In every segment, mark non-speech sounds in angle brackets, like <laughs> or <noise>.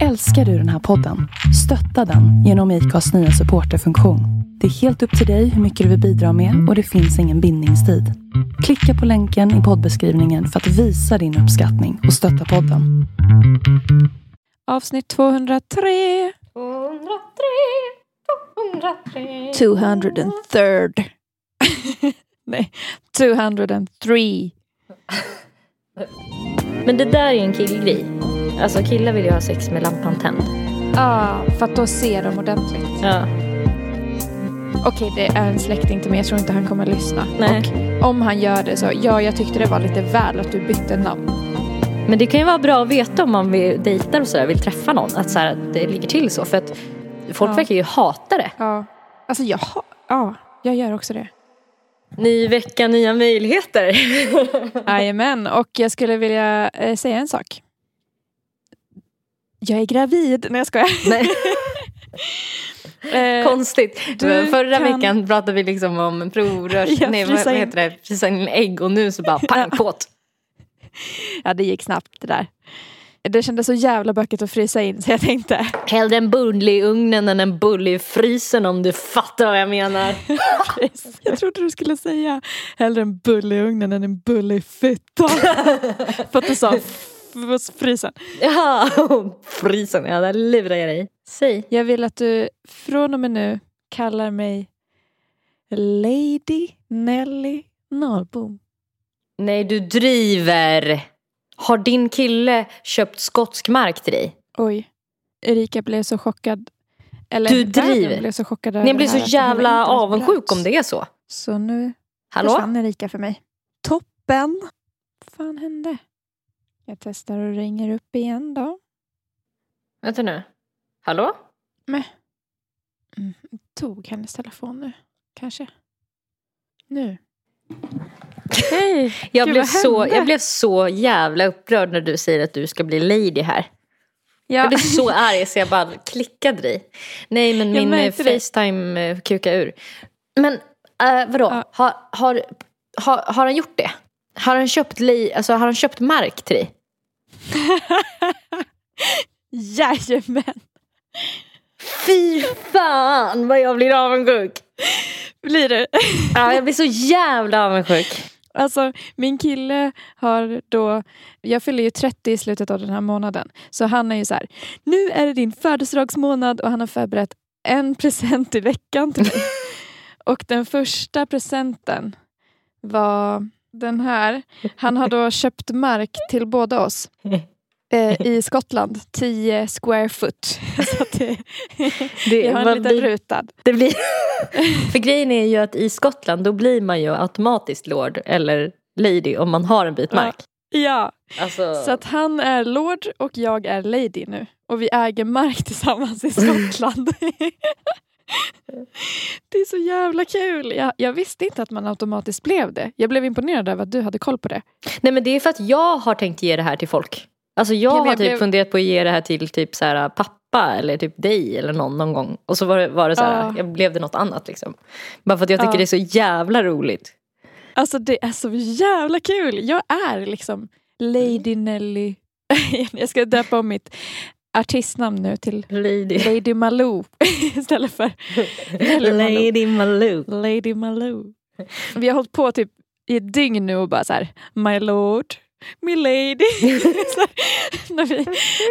Älskar du den här podden? Stötta den genom IKAs nya supporterfunktion. Det är helt upp till dig hur mycket du vill bidra med och det finns ingen bindningstid. Klicka på länken i poddbeskrivningen för att visa din uppskattning och stötta podden. Avsnitt 203. 203, 203. 203. Nej, 203. Men det där är en killgrej. Alltså killar vill ju ha sex med lampan tänd. Ja, för att då ser de ordentligt. Ja. Okej, det är en släkting till mig. Jag tror inte han kommer att lyssna. Nej. Och om han gör det så, ja, jag tyckte det var lite väl att du bytte namn. Men det kan ju vara bra att veta om man vill dejtar och sådär, vill träffa någon. Att så här, det ligger till så. För att folk Ja. verkar ju hata det. Ja. Alltså, jag, ja, jag gör också det. Ny vecka, nya möjligheter. <laughs> Jajamän, och jag skulle vilja eh, säga en sak. Jag är gravid. Nej, jag skojar. Nej, <laughs> Eh, konstigt. du Förra kan- veckan pratade vi liksom om provrörs... Ja, nej, vad, heter det? Frysa in ägg och nu så bara pang <laughs> kåt. ja, det gick snabbt det där. Det kändes så jävla bökigt att frysa in så jag tänkte Hellre en bulle i ugnen än en bulle i frysen om du fattar vad jag menar. <laughs> Jag trodde du skulle säga hellre en bulle i ugnen än en bulle i fittan. För att du sa frysen. Ja, <laughs> frysen. Ja, där lurar jag dig. Säg. Jag vill att du från och med nu kallar mig Lady Nelly Norrbom. Nej, du driver. Har din kille köpt skotsk mark till dig? Oj, Erika blev så chockad. Eller Du driver. blev så chockad Jag blir så jävla avundsjuk om det är så. Så nu Hallå? försvann Erika för mig. Toppen! Vad fan hände? Jag testar och ringer upp igen då. Vänta nu. Hallå? Mm, tog hennes telefon nu, kanske. Nu. Hej! Jag Gud, blev, så, jag blev så jävla upprörd när du säger att du ska bli lady här. Ja. Jag blev så arg så jag bara klickade dig. Nej men Jag min eh. Facetime eh, kukade ur. Men äh, vadå? Ja. Har, har, har, har han gjort det? Har han köpt, li, alltså, har han köpt mark till dig? <laughs> Jajamän! Fy fan vad jag blir avundsjuk. Blir det? Ja, jag blir så jävla avundsjuk. Alltså min kille har då, jag fyller ju 30 i slutet av den här månaden. Så han är ju så här, nu är det din födelsedagsmånad och han har förberett en <laughs> present i veckan till mig. <laughs> och den första presenten var den här. Han har då <laughs> köpt mark till båda oss. Eh, I Skottland, 10 square foot. <laughs> Så det, Det, jag har en liten rutad. det blir, <laughs> för grejen är ju att i Skottland då blir man ju automatiskt lord eller lady om man har en bit mark. Ja, Alltså, Så att han är lord och jag är lady nu. Och vi äger mark tillsammans i Skottland. Det är så jävla kul. Jag, jag visste inte att man automatiskt blev det. Jag blev imponerad över att du hade koll på det. Nej men det är för att jag har tänkt ge det här till folk. Alltså jag Ja, men har jag typ blev- funderat på att ge det här till typ så här, pappa eller typ dig eller någon någon gång. Och så var det, var det så här, Ja. jag blev det något annat liksom. Bara för att jag tycker Ja. det är så jävla roligt. Alltså det är så jävla kul. Jag är liksom Lady Nelly. <laughs> jag ska döpa om mitt artistnamn nu till Lady, Lady Malou <laughs> istället för. Lady Malou. Lady Malou. Vi har hållit på typ i ett dygn nu och bara så här, My lord, my lady. <laughs> här, när vi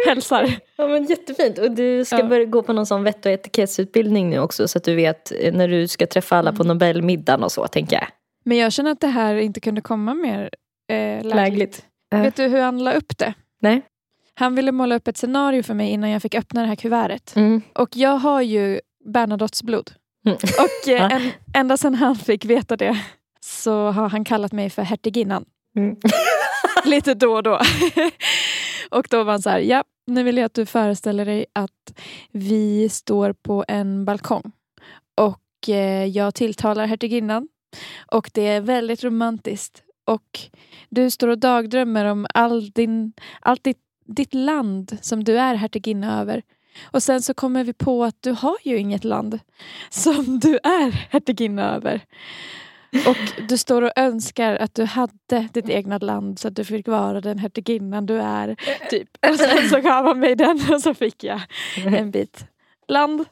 hälsar. Ja men jättefint. Och du ska Ja. börja gå på någon sån vett och etikettsutbildning nu också så att du vet eh, när du ska träffa alla Mm. på Nobelmiddagen och så tänker jag. Men jag känner att det här inte kunde komma mer eh, lägligt. Lägligt. Ja. Vet du hur han la upp det? Nej. Han ville måla upp ett scenario för mig innan jag fick öppna det här kuvertet. Mm. Och jag har ju Bernadottes blod. Mm. Och eh, <laughs> en, ända sedan han fick veta det så har han kallat mig för hertiginnan. Mm. <laughs> Lite då och då. <laughs> och då var han så här, ja, nu vill jag att du föreställer dig att vi står på en balkong. Och eh, jag tilltalar hertiginnan. Och det är väldigt romantiskt. Och du står och dagdrömmer om all din, allt ditt, ditt land som du är hertiginna över. Och sen så kommer vi på att du har ju inget land som du är hertiginna över. Och du står och önskar att du hade ditt egna land så att du fick vara den hertiginnan du är. Typ. Och sen så gav han mig den och så fick jag en bit land.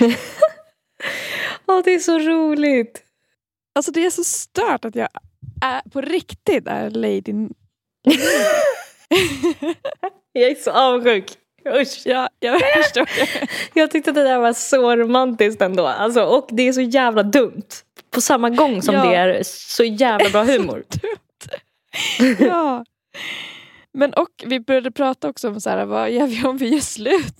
<laughs> Åh, det är så roligt. Alltså det är så stört att jag är, på riktigt är lady. <laughs> <laughs> Jag är så avundsjuk. Usch. Ja, jag <laughs> förstår det. Jag tyckte att det där var så romantiskt ändå. Alltså, och det är så jävla dumt. På samma gång som Ja. det är så jävla bra <laughs> humor. ja. Men och vi började prata också om så här, vad gör vi om vi gör slut?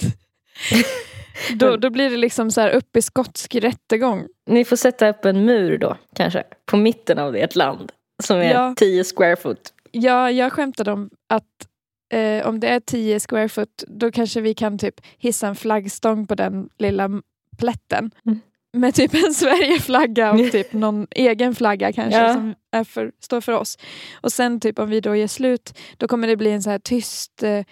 Då, då blir det liksom så här upp i skotsk rättegång. Ni får sätta upp en mur då kanske. På mitten av ert land. Som är Ja. 10 square foot. Ja, jag skämtade om att eh, om det är 10 square foot då kanske vi kan typ hissa en flaggstång på den lilla plätten. Mm. Med typ en Sverigeflagga och <laughs> typ någon egen flagga kanske Ja. som är för, står för oss. Och sen typ om vi då gör slut då kommer det bli en så här tyst eh,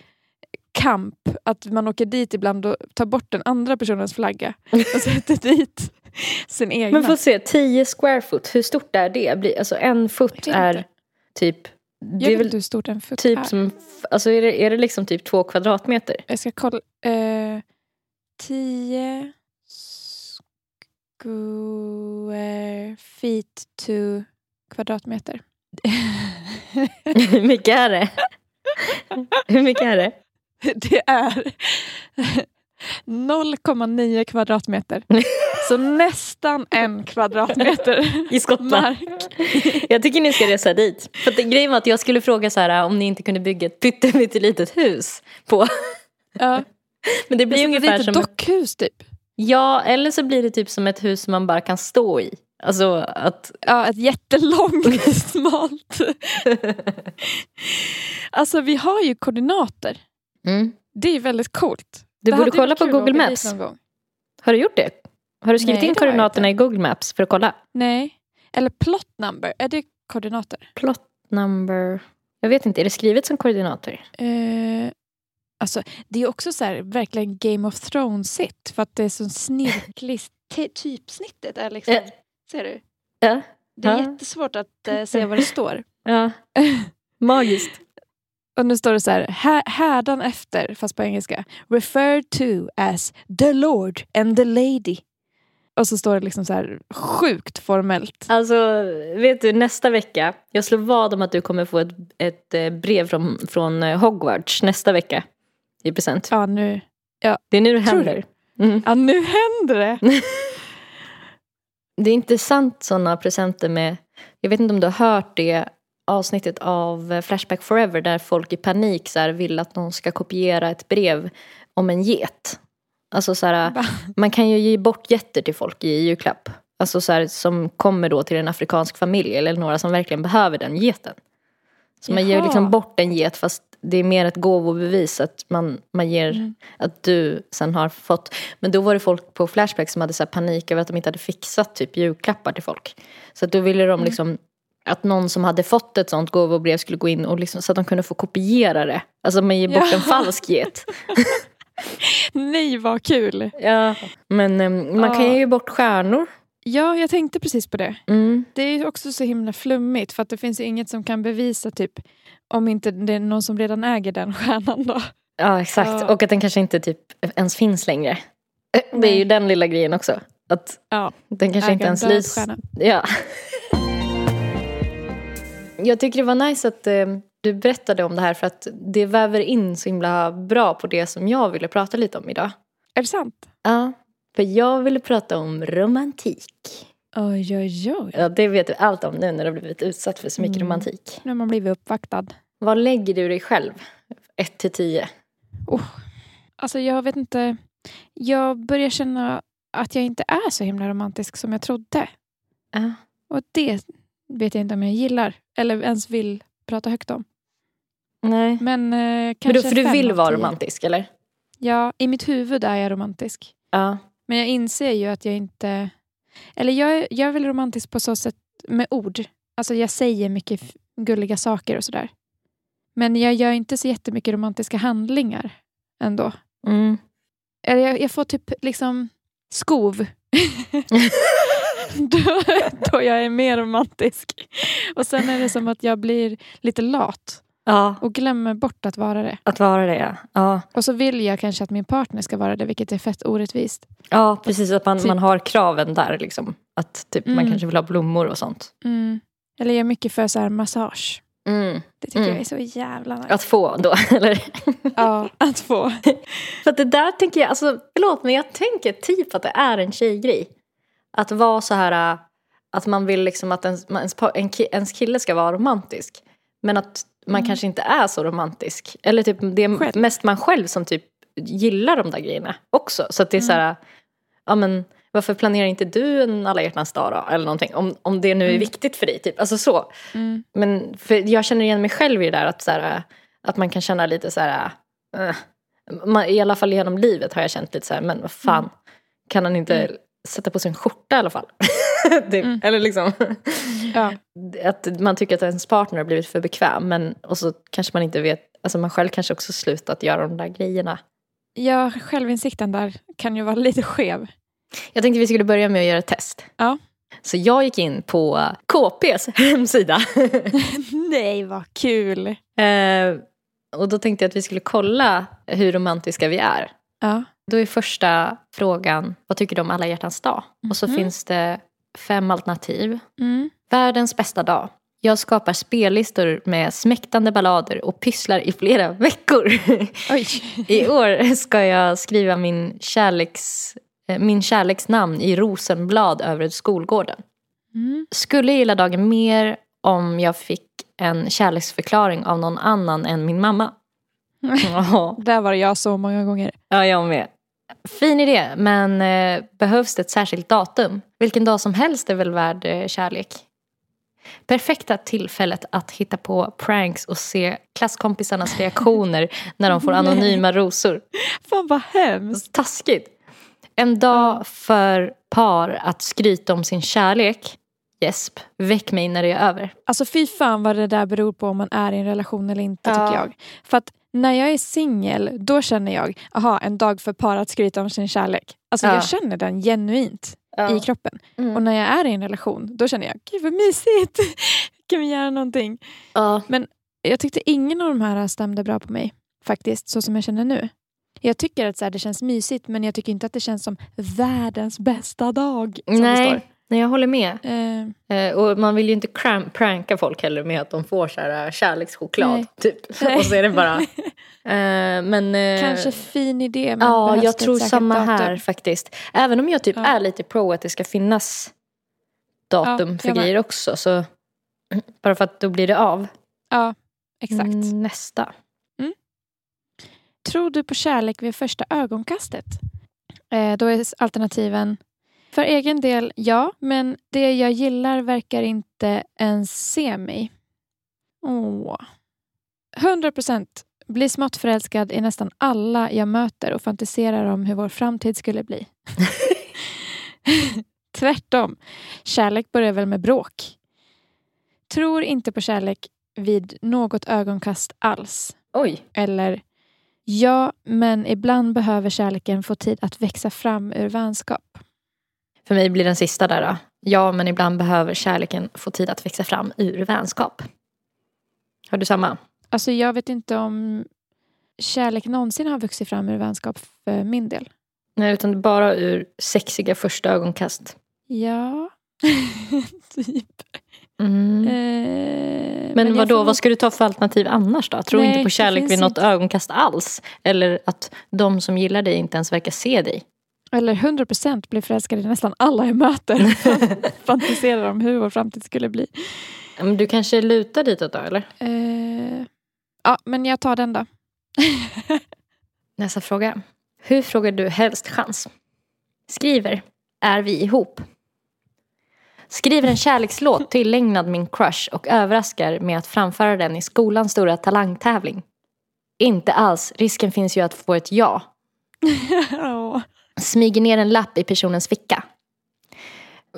kamp. Att man åker dit ibland och tar bort den andra personens flagga och <laughs> sätter dit sin egna. Men få se, 10 square foot, hur stort är det? Alltså en foot är typ... jag Det är vet väl hur stort en fot typ är. som... Alltså är det, är det liksom typ två kvadratmeter? Jag ska kolla. Eh, 10 square feet to kvadratmeter. <laughs> Hur mycket är det? <laughs> Hur mycket är det? Det är 0,9 kvadratmeter. <laughs> Så nästan en kvadratmeter I Skottland? mark. Jag tycker ni ska resa dit. För att det, grejen var att jag skulle fråga så här om ni inte kunde bygga ett pytte- pyttelitet hus på. Ja. Men det blir Det är ungefär som... dockhus typ. Ja, eller så blir det typ som ett hus man bara kan stå i. Alltså att... Ja, ett jättelångt, <laughs> smalt. <laughs> Alltså vi har ju koordinater. Mm. Det är väldigt coolt. Du Det borde kolla på Google Maps. Har du gjort det? Har du skrivit Nej, in koordinaterna i Google Maps för att kolla? Nej. Eller plot number, är det koordinater? Plot number... Jag vet inte, är det skrivet som koordinater? Eh, alltså, det är också så här, verkligen Game of Thrones-igt. För att det är så snirkligt. <laughs> Ty- Typsnittet är liksom... Ja. Ser du? Ja. Det är Ja. jättesvårt att eh, se vad det står. <laughs> Ja. <laughs> Magiskt. Och nu står det så här, "Hä- härdan efter, fast på engelska. Referred to as the Lord and the Lady. Och så står det liksom så här sjukt formellt. Alltså, vet du, nästa vecka, jag slår vad om att du kommer få ett, ett eh, brev från, från eh, Hogwarts nästa vecka. I present. Ja, nu, Det är nu det händer. Mm. ja, nu händer det. <laughs> Det är intressant sådana presenter med, jag vet inte om du har hört det avsnittet av eh, Flashback Forever där folk i panik så här, vill att någon ska kopiera ett brev om en get. Alltså så här, man kan ju ge bort getter till folk i julklapp. Alltså så här, som kommer då till en afrikansk familj eller några som verkligen behöver den geten. Så man ger liksom bort en get fast det är mer ett gåvobevis att man, man ger, Mm. att du sen har fått. Men då var det folk på Flashback som hade så panik över att de inte hade fixat typ julklappar till folk. Så att då ville de liksom att någon som hade fått ett sånt gåvobrev skulle gå in och liksom, så att de kunde få kopiera det. Alltså man ger bort Ja. en falsk get. <laughs> Nej, vad kul. Ja. Men em, man kan Ja. ju ge bort stjärnor. Ja, jag tänkte precis på det. Mm. Det är också så himla flummigt för att det finns inget som kan bevisa typ om inte det är någon som redan äger den <laughs> stjärnan då. Ja exakt. Ja. Och att den kanske inte typ ens finns längre. Eh, Det är ju den lilla grejen också. Att Ja, den kanske inte äga en ens död lys. stjärna. Ja. Jag tycker det var nice att eh, du berättade om det här för att det väver in så himla bra på det som jag ville prata lite om idag. Är det sant? Ja, för jag ville prata om romantik. Oj, oj, oj. Ja, det vet du allt om nu när du har blivit utsatt för så mycket Mm. romantik. Nu har man blivit uppvaktad. Vad lägger du dig själv? 1 till 10? Alltså jag vet inte. Jag börjar känna att jag inte är så himla romantisk som jag trodde. Ja. Och det vet jag inte om jag gillar. Eller ens vill prata högt om. Nej. Men eh, Men kanske då, för du vill vara romantisk eller? Ja, i mitt huvud är jag romantisk. Ja. Men jag inser ju att jag inte... Eller jag, jag är väl romantisk på så sätt med ord. Alltså jag säger mycket gulliga saker och sådär. Men jag gör inte så jättemycket romantiska handlingar ändå. Mm. Eller jag, jag får typ liksom skov. <laughs> <laughs> <laughs> då, då jag är mer romantisk. Och sen är det som att jag blir lite lat Ja, och glömmer bort att vara det. att vara det ja. ja. Och så vill jag kanske att min partner ska vara det, vilket är fett orättvist. Ja, precis. Att man, Typ- man har kraven där. Liksom. Att typ, man Mm. kanske vill ha blommor och sånt. Mm. Eller jag är mycket för så här massage. Mm. Det tycker Mm. jag är så jävla nice. Att få då, <laughs> eller? Ja, att få. <laughs> För det där tänker jag, alltså förlåt men jag tänker typ att det är en tjejgrej. Att vara så här, äh, att man vill liksom att ens, ens, kille ska vara romantisk. Men att man Mm. kanske inte är så romantisk. Eller typ det är Själv. mest man själv som typ gillar de där grejerna också. Så att det är så här, ja men varför planerar inte du en alla hjärtans dag då? Eller någonting. Om, om det nu är Mm. viktigt för dig. Typ. Alltså så. Mm. Men för jag känner igen mig själv i det där att, så här, att man kan känna lite så här... eh, man, I alla fall genom livet har jag känt lite så här, men vad fan. Mm. Kan han inte Mm. Sätta på sig en skjorta i alla fall? <laughs> typ. Mm. Eller liksom Ja. <laughs> att man tycker att ens partner har blivit för bekväm. Men, och så kanske man inte vet, alltså man själv kanske också slutat göra de där grejerna. ja, självinsikten där kan ju vara lite skev. Jag tänkte vi skulle börja med att göra ett test. Ja. Så jag gick in på KPs hemsida. <laughs> Nej, vad kul. Eh, och då tänkte jag att vi skulle kolla hur romantiska vi är. Ja. Då är första frågan, vad tycker du om alla hjärtans dag? Och så Mhm. finns det fem alternativ. Mm. Världens bästa dag. Jag skapar spellistor med smäktande ballader och pysslar i flera <laughs> veckor. I år ska jag skriva min, kärleks, eh, min kärleksnamn i rosenblad över skolgården. Mm. Skulle gilla dagen mer om jag fick en kärleksförklaring av någon annan än min mamma. <laughs> Där var jag så många gånger. Ja, jag med. Fin idé, men eh, behövs det ett särskilt datum? Vilken dag som helst är väl värd eh, kärlek? Perfekta tillfället att hitta på pranks och se klasskompisarnas reaktioner <laughs> när de får anonyma rosor. Fan vad hemskt. Taskigt. En dag för par att skryta om sin kärlek. Jesp, väck mig när det är över. Alltså fy fan vad det där beror på om man är i en relation eller inte Ja. tycker jag. För att när jag är singel då känner jag, aha en dag för par att skryta om sin kärlek. Alltså Ja. jag känner den genuint i kroppen. Mm. Och när jag är i en relation då känner jag, gud vad mysigt. <laughs> kan vi göra någonting? Ja. Jag tyckte ingen av de här stämde bra på mig. Faktiskt, så som jag känner nu. Jag tycker att så här, det känns mysigt men jag tycker inte att det känns som världens bästa dag. Som Nej, står. Nej, jag håller med. Eh, Eh, och man vill ju inte cram- pranka folk heller med att de får så här, eh, kärlekschoklad. Nej. Typ. <laughs> Nej. Och så är det bara... Eh, men, eh, Kanske fin idé men Ja, jag tror samma datum? här faktiskt. Även om jag typ Ja. är lite pro att det ska finnas datum Ja, för grejer också. Så <clears throat> bara för att då blir det av. Ja, exakt. Mm, Nästa. Tror du på kärlek vid första ögonkastet? Eh, då är alternativen för egen del ja, men det jag gillar verkar inte ens se mig. Åh. 100% blir smått förälskad i nästan alla jag möter och fantiserar om hur vår framtid skulle bli. <laughs> Tvärtom. Kärlek börjar väl med bråk. Tror inte på kärlek vid något ögonkast alls. Oj. Eller ja, men ibland behöver kärleken få tid att växa fram ur vänskap. För mig blir den sista där då. Ja, men ibland behöver kärleken få tid att växa fram ur vänskap. Har du samma? Alltså jag vet inte om kärlek någonsin har vuxit fram ur vänskap för min del. Nej, utan bara ur sexiga första ögonkast. Ja, <laughs> typ. Mm. Eh, Men, jag vadå, får vad ska du ta för alternativ annars då? Tror Nej, inte på kärlek vid något inte. ögonkast alls? Eller att de som gillar dig inte ens verkar se dig? Eller 100% blir förälskad i nästan alla jag möter. <laughs> <laughs> Fantiserar om hur vår framtid skulle bli. Men Du kanske lutar ditåt då, eller? Eh, ja, men jag tar den då. <laughs> Nästa fråga. Hur frågar du helst chans? Skriver. Är vi ihop? Skriver en kärlekslåt tillägnad min crush och överraskar med att framföra den i skolans stora talangtävling. Inte alls. Risken finns ju att få ett ja. Smyger ner en lapp i personens ficka.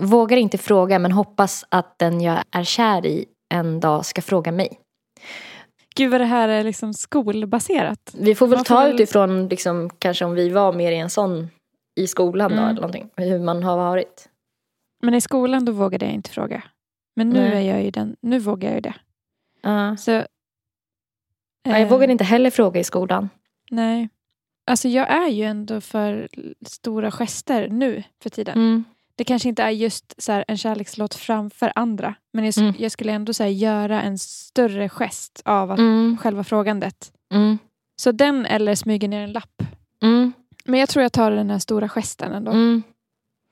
Vågar inte fråga men hoppas att den jag är kär i en dag ska fråga mig. Gud vad det här är liksom skolbaserat. Vi får väl Man får ta väl- utifrån liksom, kanske om vi var mer i en sån i skolan då Mm. eller någonting. Hur man har varit. Men i skolan då vågade jag inte fråga. Men nu, Nej. är jag ju den, nu vågar jag ju det. Ja. Så, Ja, jag eh, vågade inte heller fråga i skolan. Nej. Alltså jag är ju ändå för stora gester nu för tiden. Mm. Det kanske inte är just så här en kärlekslåt framför andra. Men jag, Mm. jag skulle ändå här göra en större gest av att Mm. själva frågandet. Mm. Så den eller smyger ner en lapp. Mm. Men jag tror jag tar den här stora gesten ändå. Mm.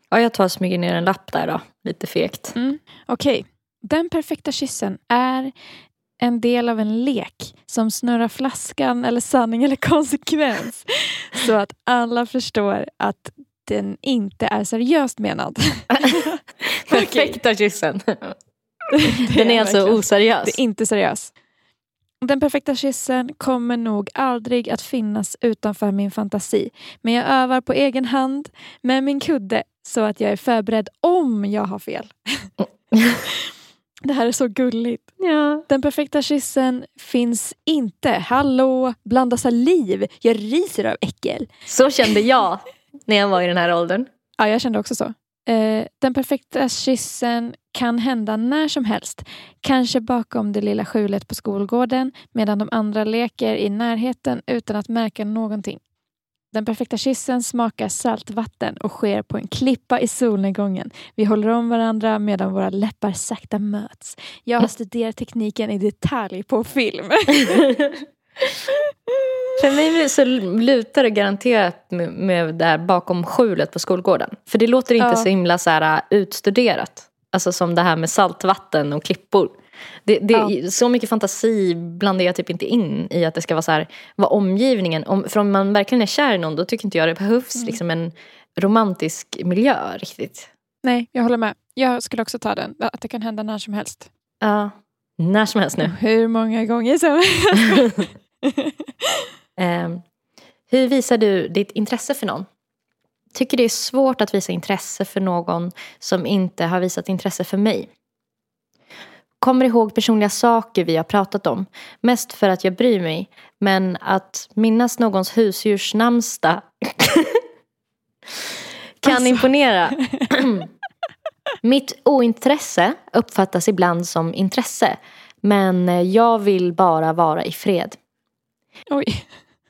Ja, jag tar smyger ner en lapp där då. Lite fegt. Okej. Den perfekta kyssen är en del av en lek som snurrar flaskan eller sanning eller <laughs> konsekvens. så att alla förstår att den inte är seriöst menad. <laughs> Perfekta kyssen. <laughs> Den är alltså oseriös. Det är inte seriös. Den perfekta kyssen kommer nog aldrig att finnas utanför min fantasi. Men jag övar på egen hand med min kudde så att jag är förberedd om jag har fel. Det här är så gulligt. Ja. Den perfekta kyssen finns inte. Hallå, blanda saliv. Jag ryser av äckel. Så kände jag när jag var i den här åldern. Ja, jag kände också så. Eh, den perfekta kyssen kan hända när som helst. Kanske bakom det lilla skjulet på skolgården medan de andra leker i närheten utan att märka någonting. Den perfekta kyssen smakar saltvatten och sker på en klippa i solnedgången. Vi håller om varandra medan våra läppar sakta möts. Jag har studerat tekniken i detalj på film. <laughs> För mig så lutar det garanterat med, det här bakom skjulet på skolgården. För det låter inte Ja. så himla så här, äh, utstuderat. Alltså som det här med saltvatten och klippor. Det, det, Så mycket fantasi blandar jag typ inte in i att det ska vara så här, vad omgivningen, om, för om man verkligen är kär i någon då tycker inte jag det behövs Mm. liksom en romantisk miljö riktigt. Nej, jag håller med. Jag skulle också ta den. Att det kan hända när som helst. Ja, när som helst nu. Hur många gånger som helst. <laughs> Eh, hur visar du ditt intresse för någon? Tycker det är svårt att visa intresse för någon som inte har visat intresse för mig. Kommer ihåg personliga saker vi har pratat om. Mest för att jag bryr mig. Men att minnas någons husdjurs namnsdag <laughs> kan Alltså. imponera. <laughs> Mitt ointresse uppfattas ibland som intresse. Men jag vill bara vara i fred. Oj.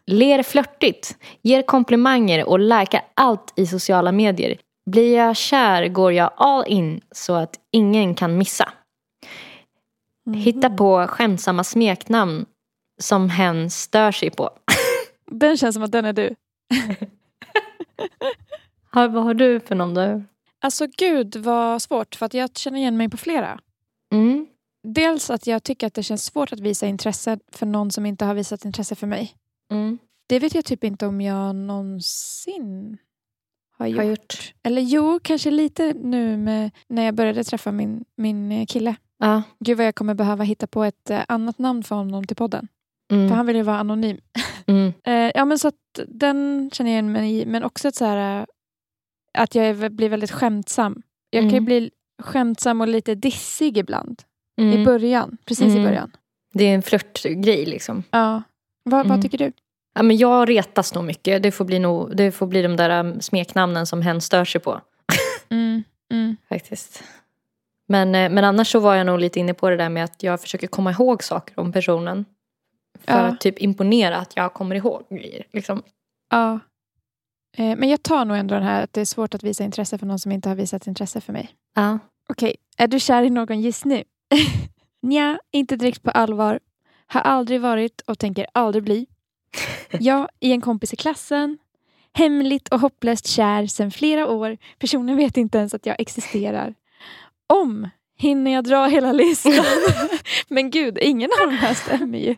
Ler flörtigt, ger komplimanger och likar allt i sociala medier. Blir jag kär går jag all in så att ingen kan missa. Hitta på skämtsamma smeknamn som hen stör sig på. <laughs> Den känns som att den är du. <laughs> Har, vad har du för någon då? Alltså gud vad svårt för att jag känner igen mig på flera. Mm. Dels att jag tycker att det känns svårt att visa intresse för någon som inte har visat intresse för mig. Mm. Det vet jag typ inte om jag någonsin har gjort. Har gjort. Eller jo, kanske lite nu med, när jag började träffa min, min kille. Ja. Gud vad jag kommer behöva hitta på ett eh, annat namn för honom till podden. För Mm. han vill ju vara anonym. <laughs> Mm. Eh, ja men så att den känner jag igen mig i. Men också ett så här, eh, att jag blir väldigt skämtsam. Jag kan ju Mm. bli skämtsam och lite dissig ibland. I Mm. början. Precis i Mm. början. Det är en flörtgrej liksom. Ja. Vad, Mm. vad tycker du? Ja, men jag retas nog mycket. Det får bli, nog, det får bli de där smeknamnen som hen stör sig på. Mm. Mm. <laughs> faktiskt. Men, eh, men annars så var jag nog lite inne på det där med att jag försöker komma ihåg saker om personen. För Ja. att typ imponera att jag kommer ihåg grejer. Liksom. Ja. Eh, men jag tar nog ändå den här att det är svårt att visa intresse för någon som inte har visat intresse för mig. Ja. Okej, är du kär i någon just nu? <laughs> Nja, inte direkt på allvar. Har aldrig varit och tänker aldrig bli. Jag i en kompis i klassen. Hemligt och hopplöst kär sedan flera år. Personen vet inte ens att jag existerar. Om hinner jag dra hela listan. <laughs> men gud, ingen av de här stämmer ju.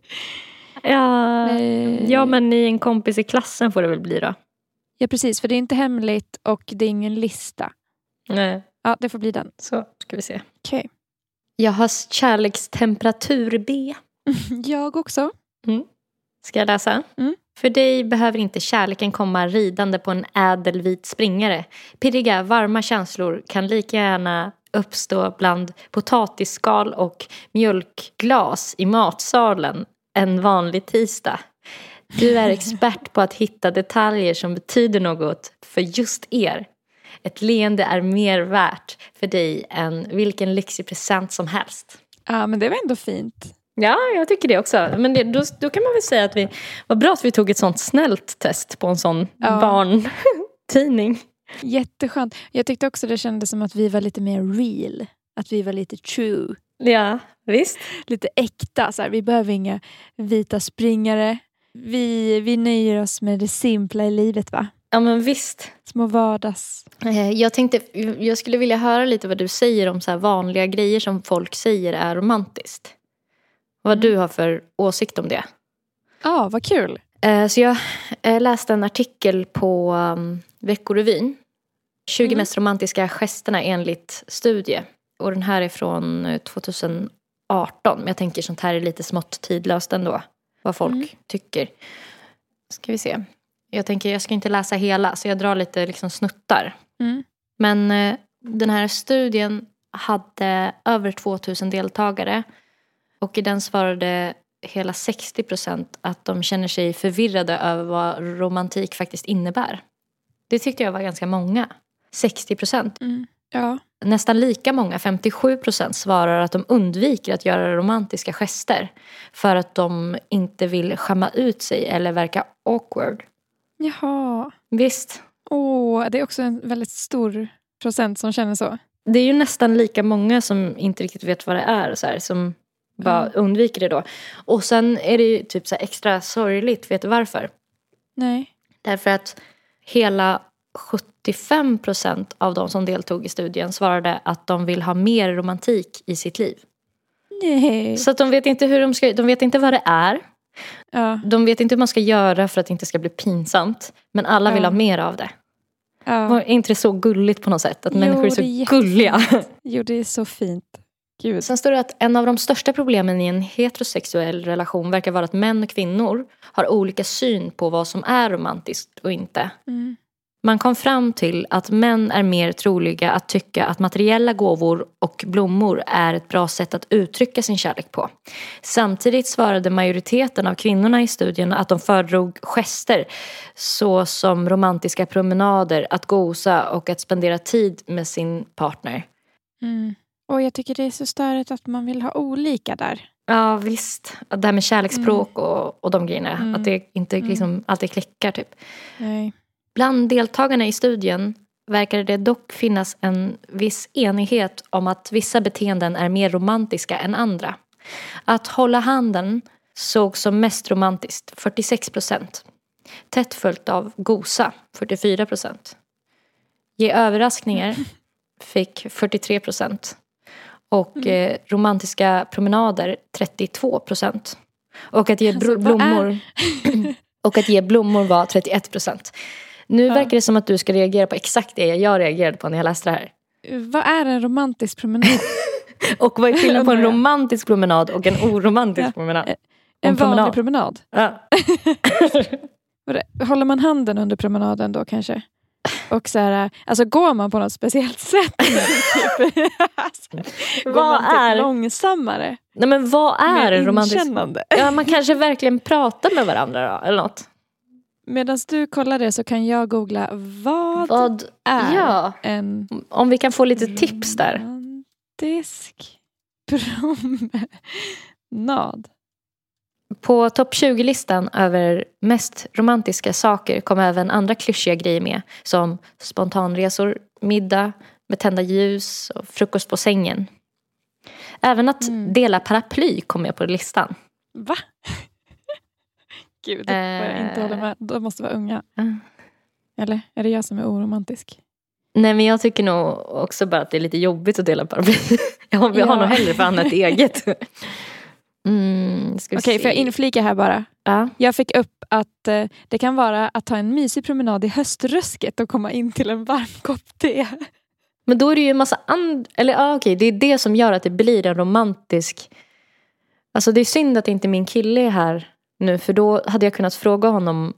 Ja, Eh, ja, men i en kompis i klassen får det väl bli då. Ja, precis. För det är inte hemligt och det är ingen lista. Nej, Ja, det får bli den. så ska vi se. Okej. Jag har kärlekstemperatur B. <laughs> Jag också. Ska jag läsa? Mm. För dig behöver inte kärleken komma ridande på en ädel vit springare. Pirriga, varma känslor kan lika gärna uppstå bland potatisskal och mjölkglas i matsalen en vanlig tisdag. Du är expert på att hitta detaljer som betyder något för just er. ett leende är mer värt för dig än vilken lyxig present som helst. Ja, men det var ändå fint. Ja, jag tycker det också. Men det, då, då kan man väl säga att vi var bra att vi tog ett sånt snällt test på en sån Ja. barntidning. Jätteskönt. Jag tyckte också det kändes som att vi var lite mer real. Att vi var lite true. Ja, visst. Lite äkta. Så här, vi behöver inga vita springare. Vi, vi nöjer oss med det simpla i livet va? Ja, men visst. Små vardags... Eh, Jag tänkte, jag skulle vilja höra lite vad du säger om så här vanliga grejer som folk säger är romantiskt. Vad du har för åsikt om det. Ja, vad kul. Eh, Så jag eh, läste en artikel på um, Veckorevyn. 20 Mm. mest romantiska gesterna enligt studie. Och den här är från eh, 2018. Men jag tänker sånt här är lite smått tidlöst ändå. Vad folk Mm. tycker. Ska vi se. Jag tänker jag ska inte läsa hela så jag drar lite liksom snuttar. Mm. Men eh, den här studien hade över 2000 deltagare. Och i den svarade hela 60 procent att de känner sig förvirrade över vad romantik faktiskt innebär. Det tyckte jag var ganska många. 60 procent. Mm. Ja. Nästan lika många, 57 procent, svarar att de undviker att göra romantiska gester. För att de inte vill skämma ut sig eller verka awkward. Jaha. Visst, Åh, det är också en väldigt stor procent som känner så. det är ju nästan lika många som inte riktigt vet vad det är. Så här, som bara Mm. undviker det då. Och sen är det ju typ så extra sorgligt. Vet du varför? Nej. Därför att hela 75 procent av de som deltog i studien svarade att de vill ha mer romantik i sitt liv. Nej. Så att de vet inte hur de ska, de vet inte vad det är. Ja. De vet inte hur man ska göra för att det inte ska bli pinsamt. Men alla vill Ja. ha mer av det. ja. Var inte det så gulligt på något sätt? Att Jo, människor är så är gulliga. <laughs> Jo, det är så fint. Gud. Sen står det att en av de största problemen i en heterosexuell relation verkar vara att män och kvinnor har olika syn på vad som är romantiskt och inte. Mm. Man kom fram till att män är mer troliga att tycka att materiella gåvor och blommor är ett bra sätt att uttrycka sin kärlek på. Samtidigt svarade majoriteten av kvinnorna i studien att de föredrog gester såsom romantiska promenader, att gosa och att spendera tid med sin partner. Mm. Och jag tycker det är så störigt att man vill ha olika där. Ja visst, det här med kärleksspråk och, och de grejerna. Mm. Att det inte liksom alltid klickar typ. Nej. Bland deltagarna i studien verkar det dock finnas en viss enighet om att vissa beteenden är mer romantiska än andra. Att hålla handen sågs som mest romantiskt, 46 procent. Tätt följt av gosa, 44 procent. Ge överraskningar <laughs> fick 43 procent. Och eh, romantiska promenader 32 procent. Och att ge Alltså, blommor <clears throat> och att ge blommor var 31 procent. Nu Ja. verkar det som att du ska reagera på exakt det jag reagerade på när jag läste det här. Vad är en romantisk promenad? <laughs> Och vad är skillnaden på en romantisk promenad och en oromantisk Ja. promenad? en En promenad. vanlig promenad? Ja. <laughs> Vad det- Håller man handen under promenaden då kanske? Och så här, alltså går man på något speciellt sätt? <laughs> typ, alltså, går Vad man typ är- långsammare? Nej men vad är Mer en romantisk... inkännande? Ja, man kanske verkligen pratar med varandra då, eller något. Medan du kollar det så kan jag googla vad, Vad... är Ja, en om vi kan få lite tips där. romantisk promenad? <laughs> På topp 20-listan över mest romantiska saker kom även andra klyschiga grejer med. Som spontanresor, middag med tända ljus och frukost på sängen. Även att Mm. dela paraply kom med på listan. Va? <laughs> Gud, vad jag inte håller med. De måste vara unga. Eller är det jag som är oromantisk? Nej men jag tycker nog också bara att det är lite jobbigt att dela paraply. <laughs> jag har, Ja. nog hellre fan ett eget. <laughs> Mm, Okej, se. får jag inflika här bara? Ja. Jag fick upp att eh, det kan vara att ta en mysig promenad i höströsket och komma in till en varm kopp te. Men då är det ju en massa andra, eller ja okej, det är det som gör att det blir en romantisk Alltså det är synd att inte min kille är här nu för då hade jag kunnat fråga honom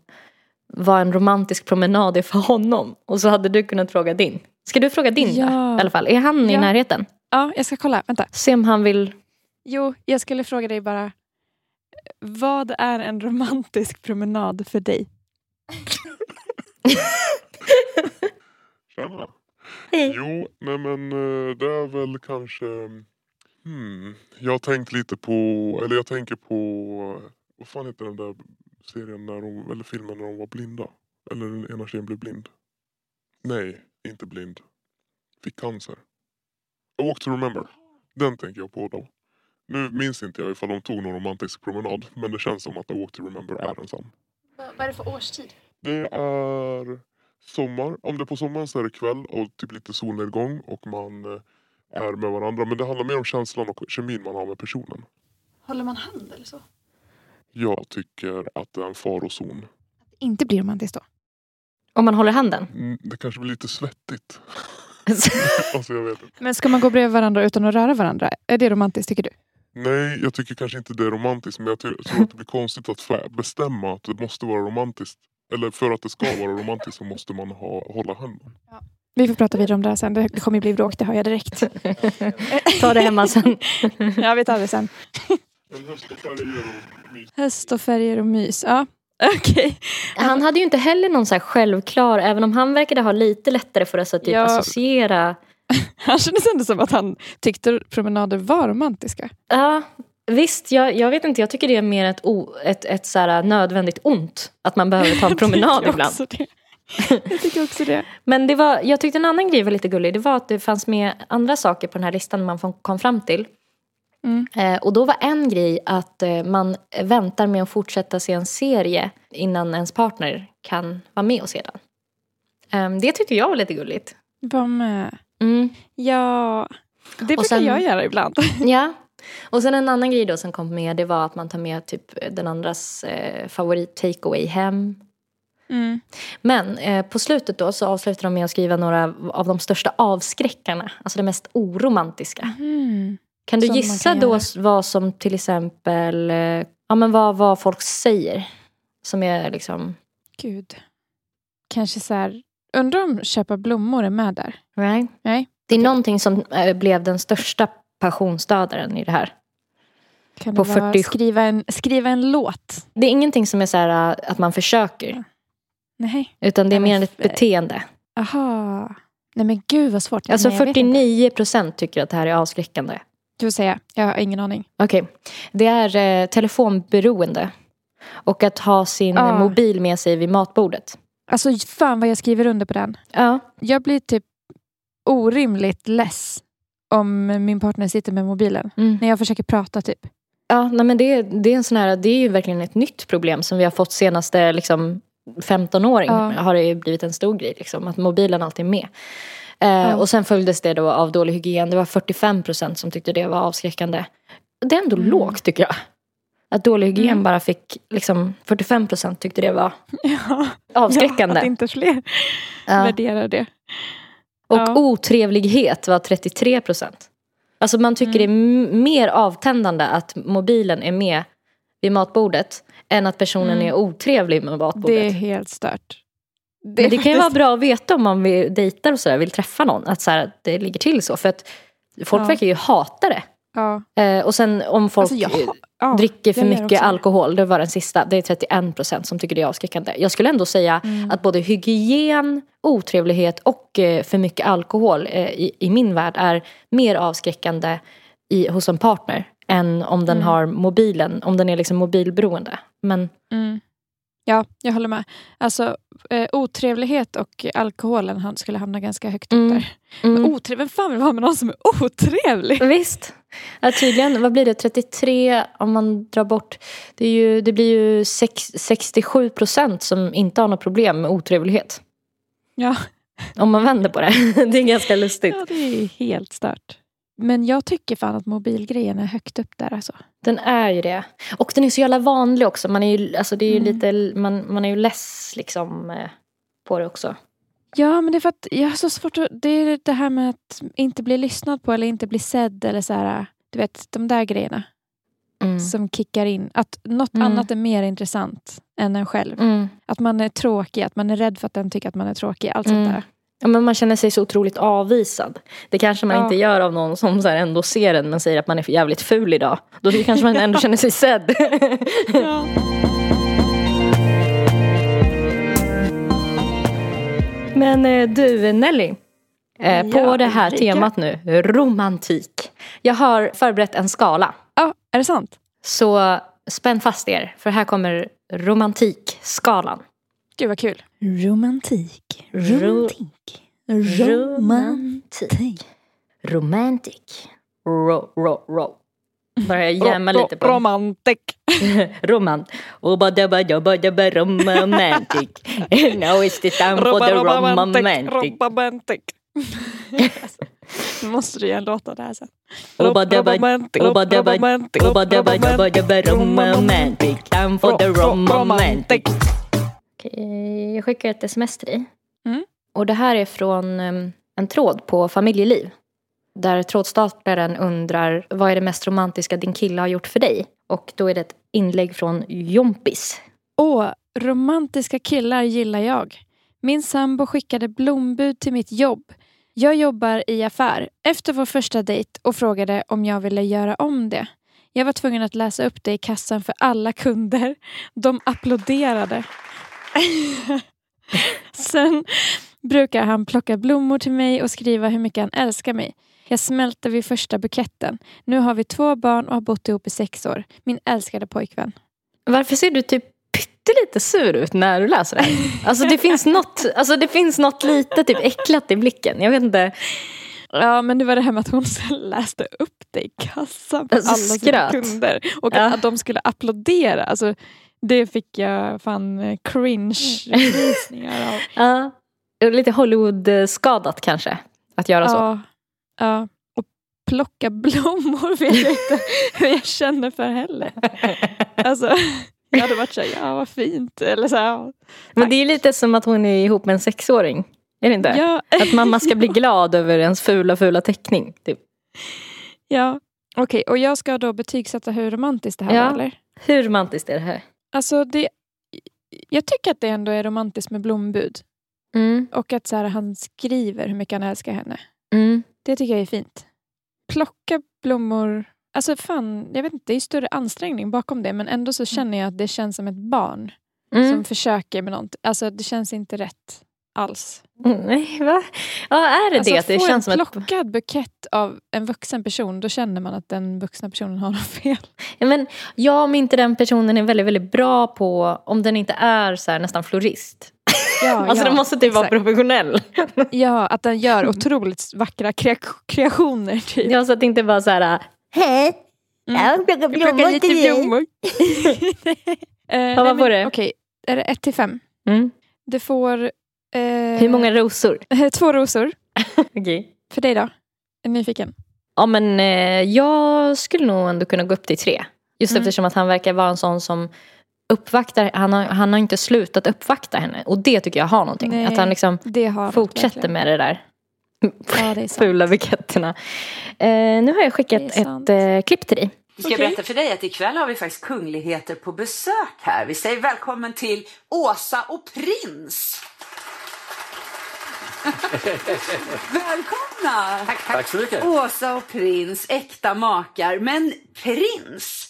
vad en romantisk promenad är för honom. Och så hade du kunnat fråga din. Ska du fråga din Ja. då, i alla fall? Är han i Ja. närheten? Ja, jag ska kolla. Vänta. Se om han vill... Jo, jag skulle fråga dig bara. Vad är en romantisk promenad för dig? Hej. Jo, nej men eh, det är väl kanske... Hmm, jag tänker lite på, eller jag tänker på, vad fan heter den där serien när de, eller filmen när de var blinda? Eller den ena tjejen blev blind. Nej, inte blind. Fick cancer. A Walk to Remember. Den tänker jag på då. Nu minns inte jag ifall de tog någon romantisk promenad. Men det känns som att A Walk to Remember är en sån. Vad är det för årstid? Det är sommar. Om det är på sommaren så är det kväll och typ lite solnedgång och man eh, är med varandra. Men det handlar mer om känslan och kemin man har med personen. Håller man hand eller så? Jag tycker att det är en farozon. Inte blir romantiskt då? Om man håller handen. Mm, Det kanske blir lite svettigt. <laughs> alltså jag vet inte. Men ska man gå bredvid varandra utan att röra varandra? Är det romantiskt tycker du? Nej, jag tycker kanske inte det är romantiskt. Men jag tror att det blir konstigt att bestämma att det måste vara romantiskt. Eller för att det ska vara romantiskt så måste man ha, hålla handen. Vi får prata vidare om det här sen. Det kommer bli bråk, det hör jag direkt. <laughs> Ta det hemma sen. <laughs> ja, vi tar det sen. En höst och färger och mys. Häst och färger och mys. Ja, <laughs> okej. Han hade ju inte heller någon så här självklar, även om han verkade ha lite lättare för att så typ Ja. associera. <laughs> Han kändes ändå som att han tyckte promenader var romantiska. Ja, visst, jag, jag vet inte, jag tycker det är mer ett, o, ett, ett så nödvändigt ont. Att man behöver ta en <laughs> promenad ibland. också det. Jag tycker också det. <laughs> Men det var, jag tyckte en annan grej var lite gullig. Det var att det fanns med andra saker på den här listan man kom- kom fram till. Mm. Eh, och då var en grej att eh, man väntar med att fortsätta se en serie innan ens partner kan vara med och se den. Eh, det tyckte jag var lite gulligt. Var med. Mm. Ja, det brukar sen- jag göra ibland. <laughs> Ja. Och sen en annan grej då som kom med det var att man tar med typ den andras eh, favorit takeaway hem. Mm. Men eh, på slutet då så avslutar de med att skriva några av de största avskräckarna. Alltså det mest oromantiska. Mm. Kan du Som gissa kan då göra. vad som till exempel, eh, ja men vad, vad folk säger? Som är liksom, Gud. Kanske så här, undrar om köpa blommor är med där? right? Nej. Det är någonting som eh, blev den största passionsdödaren i det här. Kan På det vara 40 skriva, en, skriva en låt? Det är ingenting som är så här eh, att man försöker. Nej. Utan det är Nej, mer ett beteende. Aha. Nej men gud vad svårt. Alltså Nej, jag vet inte. 49 procent tycker att det här är avskräckande. Du får säga, jag har ingen aning. Okej. Det är eh, telefonberoende. Och att ha sin Ah. mobil med sig vid matbordet. Alltså fan vad jag skriver under på den. Ja. Jag blir typ orimligt less om min partner sitter med mobilen. Mm. När jag försöker prata typ. Ja, nej, men det, det, är en sån här, det är ju verkligen ett nytt problem som vi har fått senaste liksom, 15 åring Ja. har det blivit en stor grej. Liksom, att mobilen alltid är med. Eh, Och sen följdes det då av dålig hygien. Det var 45 procent som tyckte det var avskräckande. Det är ändå Mm. lågt tycker jag. Att dålig hygien Mm. bara fick, liksom 45 procent tyckte det var <laughs> Ja. avskräckande. att inte fler Ja. värderar det. Och Ja. otrevlighet var 33 procent. Alltså man tycker Mm. det är mer avtändande att mobilen är med vid matbordet än att personen Mm. är otrevlig med matbordet. Det är helt stört. Men det kan ju vara bra att veta om man vill, dejtar och sådär, vill träffa någon. Att så här, det ligger till så. För att folk Ja. verkar ju hata det. Ja. Eh, och sen om folk Alltså, jag- Ja, dricker för mycket alkohol, det var den sista. Det är 31 procent som tycker det är avskräckande. Jag skulle ändå säga Mm. att både hygien, otrevlighet och eh, för mycket alkohol eh, i, i min värld är mer avskräckande i, hos en partner än om den Mm. har mobilen, om den är liksom mobilberoende. Men Mm. Ja, jag håller med. Alltså, eh, otrevlighet och alkoholen han skulle hamna ganska högt upp Mm. där. mm, Men otrevlig, vem fan vill vara med någon som är otrevlig? visst. Ja, tydligen, vad blir det, 33 om man drar bort. Det, är ju, det blir ju sex, 67 procent som inte har något problem med otrevlighet. Ja. Om man vänder på det. <laughs> Det är ganska lustigt. ja, det är helt stört. Men jag tycker fan att mobilgrejen är högt upp där alltså. Den är ju det. Och den är så jävla vanlig också. Man är ju, alltså det är ju Mm. lite, man, man är ju less liksom eh, på det också. Ja, men det är för att jag har så svårt att... Det är det här med att inte bli lyssnad på eller inte bli sedd eller så här. Du vet, de där grejerna Mm. som kickar in. Att något Mm. annat är mer intressant än en själv. Mm. Att man är tråkig, att man är rädd för att den tycker att man är tråkig. Allt Mm. sånt där. Ja, men man känner sig så otroligt avvisad. Det kanske man Ja. inte gör av någon som så ändå ser en men säger att man är för jävligt ful idag. Då kanske man ändå känner sig sedd. <laughs> Ja. men eh, du Nelly. Eh, på Ja, det här Ulrika. temat nu, romantik. Jag har förberett en skala. Ja, är det sant? Så spänn fast er, för här kommer romantikskalan. Gud vad kul. Romantik. Romantik. Romantik. Romantic. Ro, ro, ro. Börjar jämma Ro- lite på Romantik. <laughs> romant. Oba dabba dabba dabba romantic. <laughs> Now it's the time for the romantic. Romantik. <laughs> Nu måste du göra en låt av det här sen. Romantik. Romantik. dabba dabba romantic. Time for the Ro- ro- romantic. Okej, Jag skickar ett sms till dig. Mm. Och det här är från em, en tråd på familjeliv. Där trådstaplaren undrar vad är det mest romantiska din kille har gjort för dig? Och då är det ett inlägg från Jompis. Åh, romantiska killar gillar jag. Min sambo skickade blombud till mitt jobb. Jag jobbar i affär efter vår första dejt och frågade om jag ville göra om det. Jag var tvungen att läsa upp det i kassan för alla kunder. De applåderade. <laughs> Sen brukar han plocka blommor till mig och skriva hur mycket han älskar mig. Jag smälte vid första buketten. Nu har vi två barn och har bott ihop i sex år. Min älskade pojkvän. Varför ser du typ pyttelite sur ut när du läser det här? Alltså det finns något, alltså det finns något lite typ äcklat i blicken. Jag vet inte. Ja, men det var det här med att hon <laughs> läste upp det i kassan för Alltså, alla sina kunder. Och Ja. att de skulle applådera. Alltså, det fick jag fan eh, cringe-visningar av. <laughs> Ja. Lite Hollywood-skadat kanske. Att göra så. Ja. Och plocka blommor <laughs> vet jag inte hur jag känner för heller. Alltså, <laughs> jag hade varit såhär, ja vad fint. Eller så här. Men det är lite som att hon är ihop med en sexåring. Är det inte? Ja, Att mamma ska bli glad över ens fula, fula teckning. Typ. ja. Okej, och jag ska då betygsätta hur romantiskt det här Ja. var eller? Hur romantiskt är det här? Alltså det, jag tycker att det ändå är romantiskt med blombud. Mm. Och att så här, han skriver hur mycket han älskar henne. Mm. Det tycker jag är fint. Plocka blommor. Alltså fan, jag vet inte, det är större ansträngning bakom det. Men ändå så känner jag att det känns som ett barn. Mm. Som försöker med något. Alltså det känns inte rätt alls. Nej, va? Ja, är det Alltså, det? att det få känns som en ett... plockad bukett av en vuxen person. Då känner man att den vuxna personen har <laughs> något fel. Ja, men, ja, om inte den personen är väldigt, väldigt bra på... Om den inte är så här, nästan florist. <laughs> Ja, alltså ja, den måste typ vara professionell. <laughs> Ja, att den gör otroligt vackra krea- kreationer. Typ. Ja, så att det inte bara så här... Hej! Mm. Jag plockar Jag plockar blommor lite till blommor. Eh, nej, vad får det? Okej, är det ett till fem? Mm. Det får... Eh, Hur många rosor? <laughs> Två rosor. <laughs> Okej. För dig då? Är nyfiken? Ja, men eh, jag skulle nog ändå kunna gå upp till tre. Just Mm. eftersom att han verkar vara en sån som uppvaktar. Han har, han har inte slutat uppvakta henne. Och det tycker jag har någonting. Nej, att han liksom Det har något, fortsätter med det där. Ja, det. <laughs> Fula buketterna. Eh, nu har jag skickat ett eh, klipp till dig. Jag ska Okej. berätta för dig att ikväll har vi faktiskt kungligheter på besök här. Vi säger välkommen till Åsa och prins. Välkomna! Tack, Tack så mycket. Åsa och prins, äkta makar. Men prins,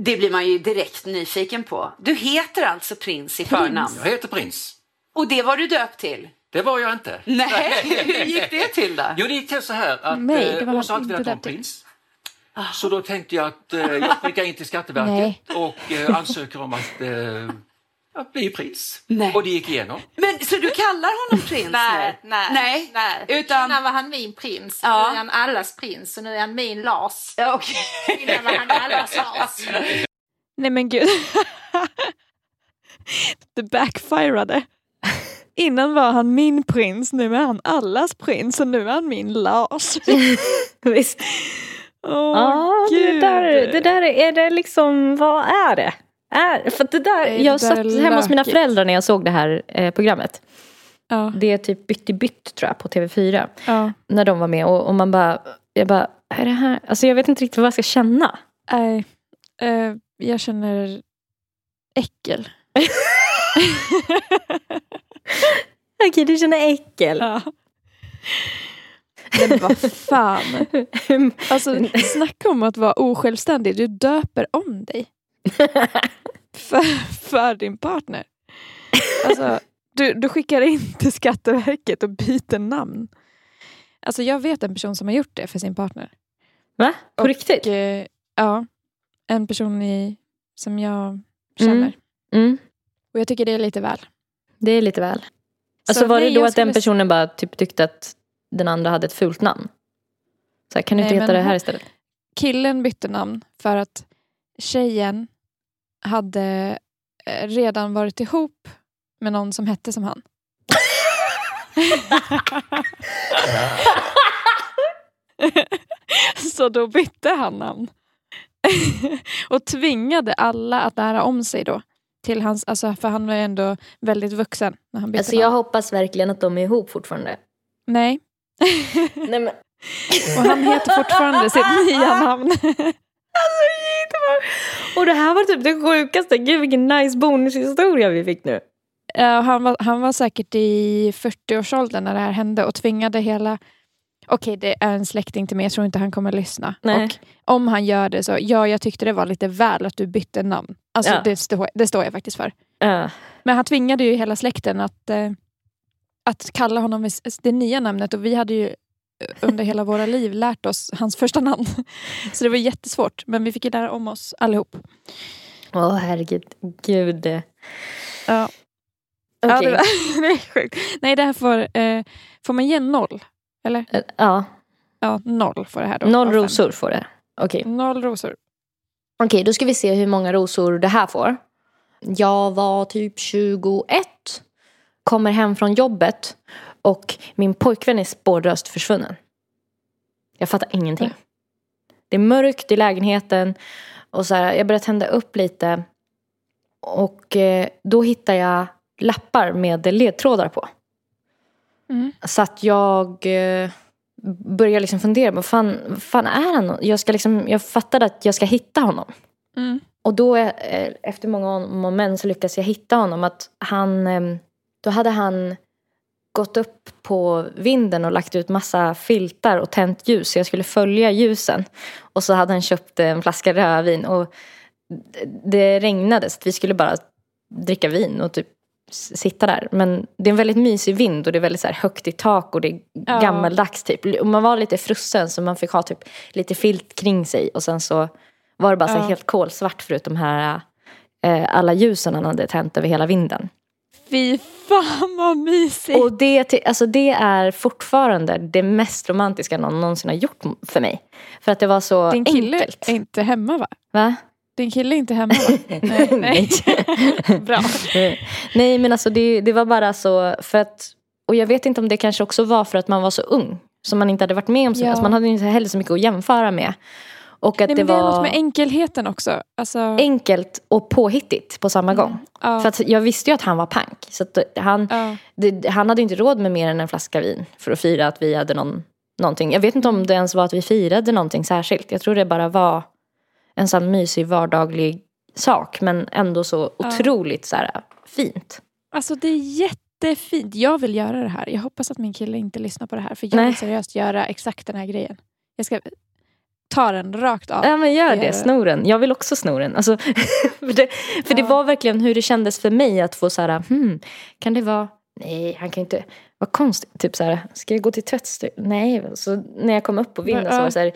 det blir man ju direkt nyfiken på. Du heter alltså prins i förnamn. Jag heter Prins. Och det var du döpt till? Det var jag inte. Nej, hur gick det till då? Jo, det gick till så här att Nej, det var eh, Åsa har inte velat ha en prins. Så då tänkte jag att eh, jag skickar in till Skatteverket och eh, ansöker om att, eh, att bli prins. Nej. Och det gick igenom. Men så du kallar honom prins Nej, nu? nej, nej. nej. Utan... Innan var han min prins, Ja. nu är han allas prins och nu är han min Lars. Ja, okej. Innan var han allas Lars. Nej men gud. <laughs> det backfirade. Innan var han min prins, nu är han allas prins och nu är han min Lars. <laughs> Visst. Åh Ja, det gud. där, det där är, är det liksom, vad är det? Är, för att det där, det jag satt hemma hos mina föräldrar när jag såg det här eh, programmet. Ja, Det är typ Bytt i bytt tror jag på TV4. ja. När de var med och, och man bara, jag bara, är det här, alltså jag vet inte riktigt vad jag ska känna. Nej, eh, jag känner äckel. <laughs> Okej, du känner äckel. Ja. Men vad fan. <laughs> Alltså snacka om att vara osjälvständig. Du döper om dig. <laughs> För, för din partner. Alltså, du, du skickar in till Skatteverket och byter namn. Alltså jag vet en person som har gjort det för sin partner. Va? På Och, riktigt? eh, ja, en person i, som jag känner. Mm. Mm. Och jag tycker det är lite väl. Det är lite väl. Alltså Så var nej, det då att den personen bara typ tyckte att den andra hade ett fult namn? Så här, kan du inte Nej, heta men det här istället? Killen bytte namn för att tjejen hade eh, redan varit ihop med någon som hette som han. <laughs> Så då bytte han namn. <laughs> och tvingade alla att lära om sig då. Till hans, alltså, för han var ju ändå väldigt vuxen när han bytte Alltså jag hoppas verkligen att de är ihop fortfarande. Nej. Nej men <laughs> Och han heter fortfarande sitt nya namn. Och det här var typ det sjukaste. Gud vilken nice bonushistoria vi fick nu. Ja, han, var, han var säkert i 40-årsåldern när det här hände och tvingade hela... Okej, det är en släkting till mig. Jag tror inte han kommer lyssna. Nej. Och om han gör det så, ja, jag tyckte det var lite väl att du bytte namn. Alltså, Ja. det, står, det står jag faktiskt för. Ja. Men han tvingade ju hela släkten att, eh, att kalla honom det nya namnet och vi hade ju under hela våra liv lärt oss hans första namn. <laughs> Så det var jättesvårt, men vi fick ju lära om oss allihop. Åh herregud. Gud. Ja. Okej. Ja, det, var, <laughs> är sjukt. Nej, det här får, eh, får man ge noll? Eller? Eh, ja. Ja, noll får det här då. Noll rosor får det. Okej. Noll rosor. Okej, då ska vi se hur många rosor det här får. Jag var typ 21. Kommer hem från jobbet. Och min pojkvän är spårlöst försvunnen. Jag fattar ingenting. Det är mörkt i lägenheten. Och så här, jag börjar tända upp lite. Och eh, då hittar jag lappar med ledtrådar på. Mm. Så att jag eh, börjar liksom fundera. Vad fan, vad fan är han? Jag, ska liksom, jag fattade att jag ska hitta honom. Mm. Och då eh, efter många om och men så lyckas jag hitta honom. Att han, eh, då hade han gått upp på vinden och lagt ut massa filtar och tänt ljus. Så jag skulle följa ljusen. Och så hade han köpt en flaska rödvin. Och det regnade så vi skulle bara dricka vin och typ sitta där. Men det är en väldigt mysig vind och det är väldigt så högt i tak och det är Ja. gammaldags typ. Och man var lite frusen så man fick ha typ lite filt kring sig. Och sen så var det bara så Ja. helt kolsvart förutom här eh, alla ljusen han hade tänt över hela vinden. Fy fan vad mysigt. Och det, alltså det är fortfarande det mest romantiska någon någonsin har gjort för mig. För att det var så Din kille enkelt. är inte hemma va? Va? Din kille är inte hemma va? <laughs> Nej. nej. <laughs> Bra. Nej men alltså det, det var bara så för att Och jag vet inte om det kanske också var för att man var så ung. Så man inte hade varit med om så Ja. alltså man hade inte heller så mycket att jämföra med. Och att Nej, det men det är var något med enkelheten också. Alltså, enkelt och påhittigt på samma gång. ja, För att jag visste ju att han var pank. Så han, ja. det, han hade inte råd med mer än en flaska vin för att fira att vi hade någon, någonting. Jag vet inte om det ens var att vi firade någonting särskilt. Jag tror det bara var en sån mysig vardaglig sak. Men ändå så Ja. otroligt så här, fint. Alltså det är jättefint. Jag vill göra det här. Jag hoppas att min kille inte lyssnar på det här. För jag Nej. vill seriöst göra exakt den här grejen. Jag ska ta den rakt av. Ja men gör det det, gör det. sno den. Jag vill också sno den. Alltså, <laughs> för det, för det Ja. var verkligen hur det kändes för mig att få så här, hmm, kan det vara, nej han kan inte, vad konstigt, typ så här, ska jag gå till tvättstugan? Nej, så när jag kom upp på vinden så Ja. var det så här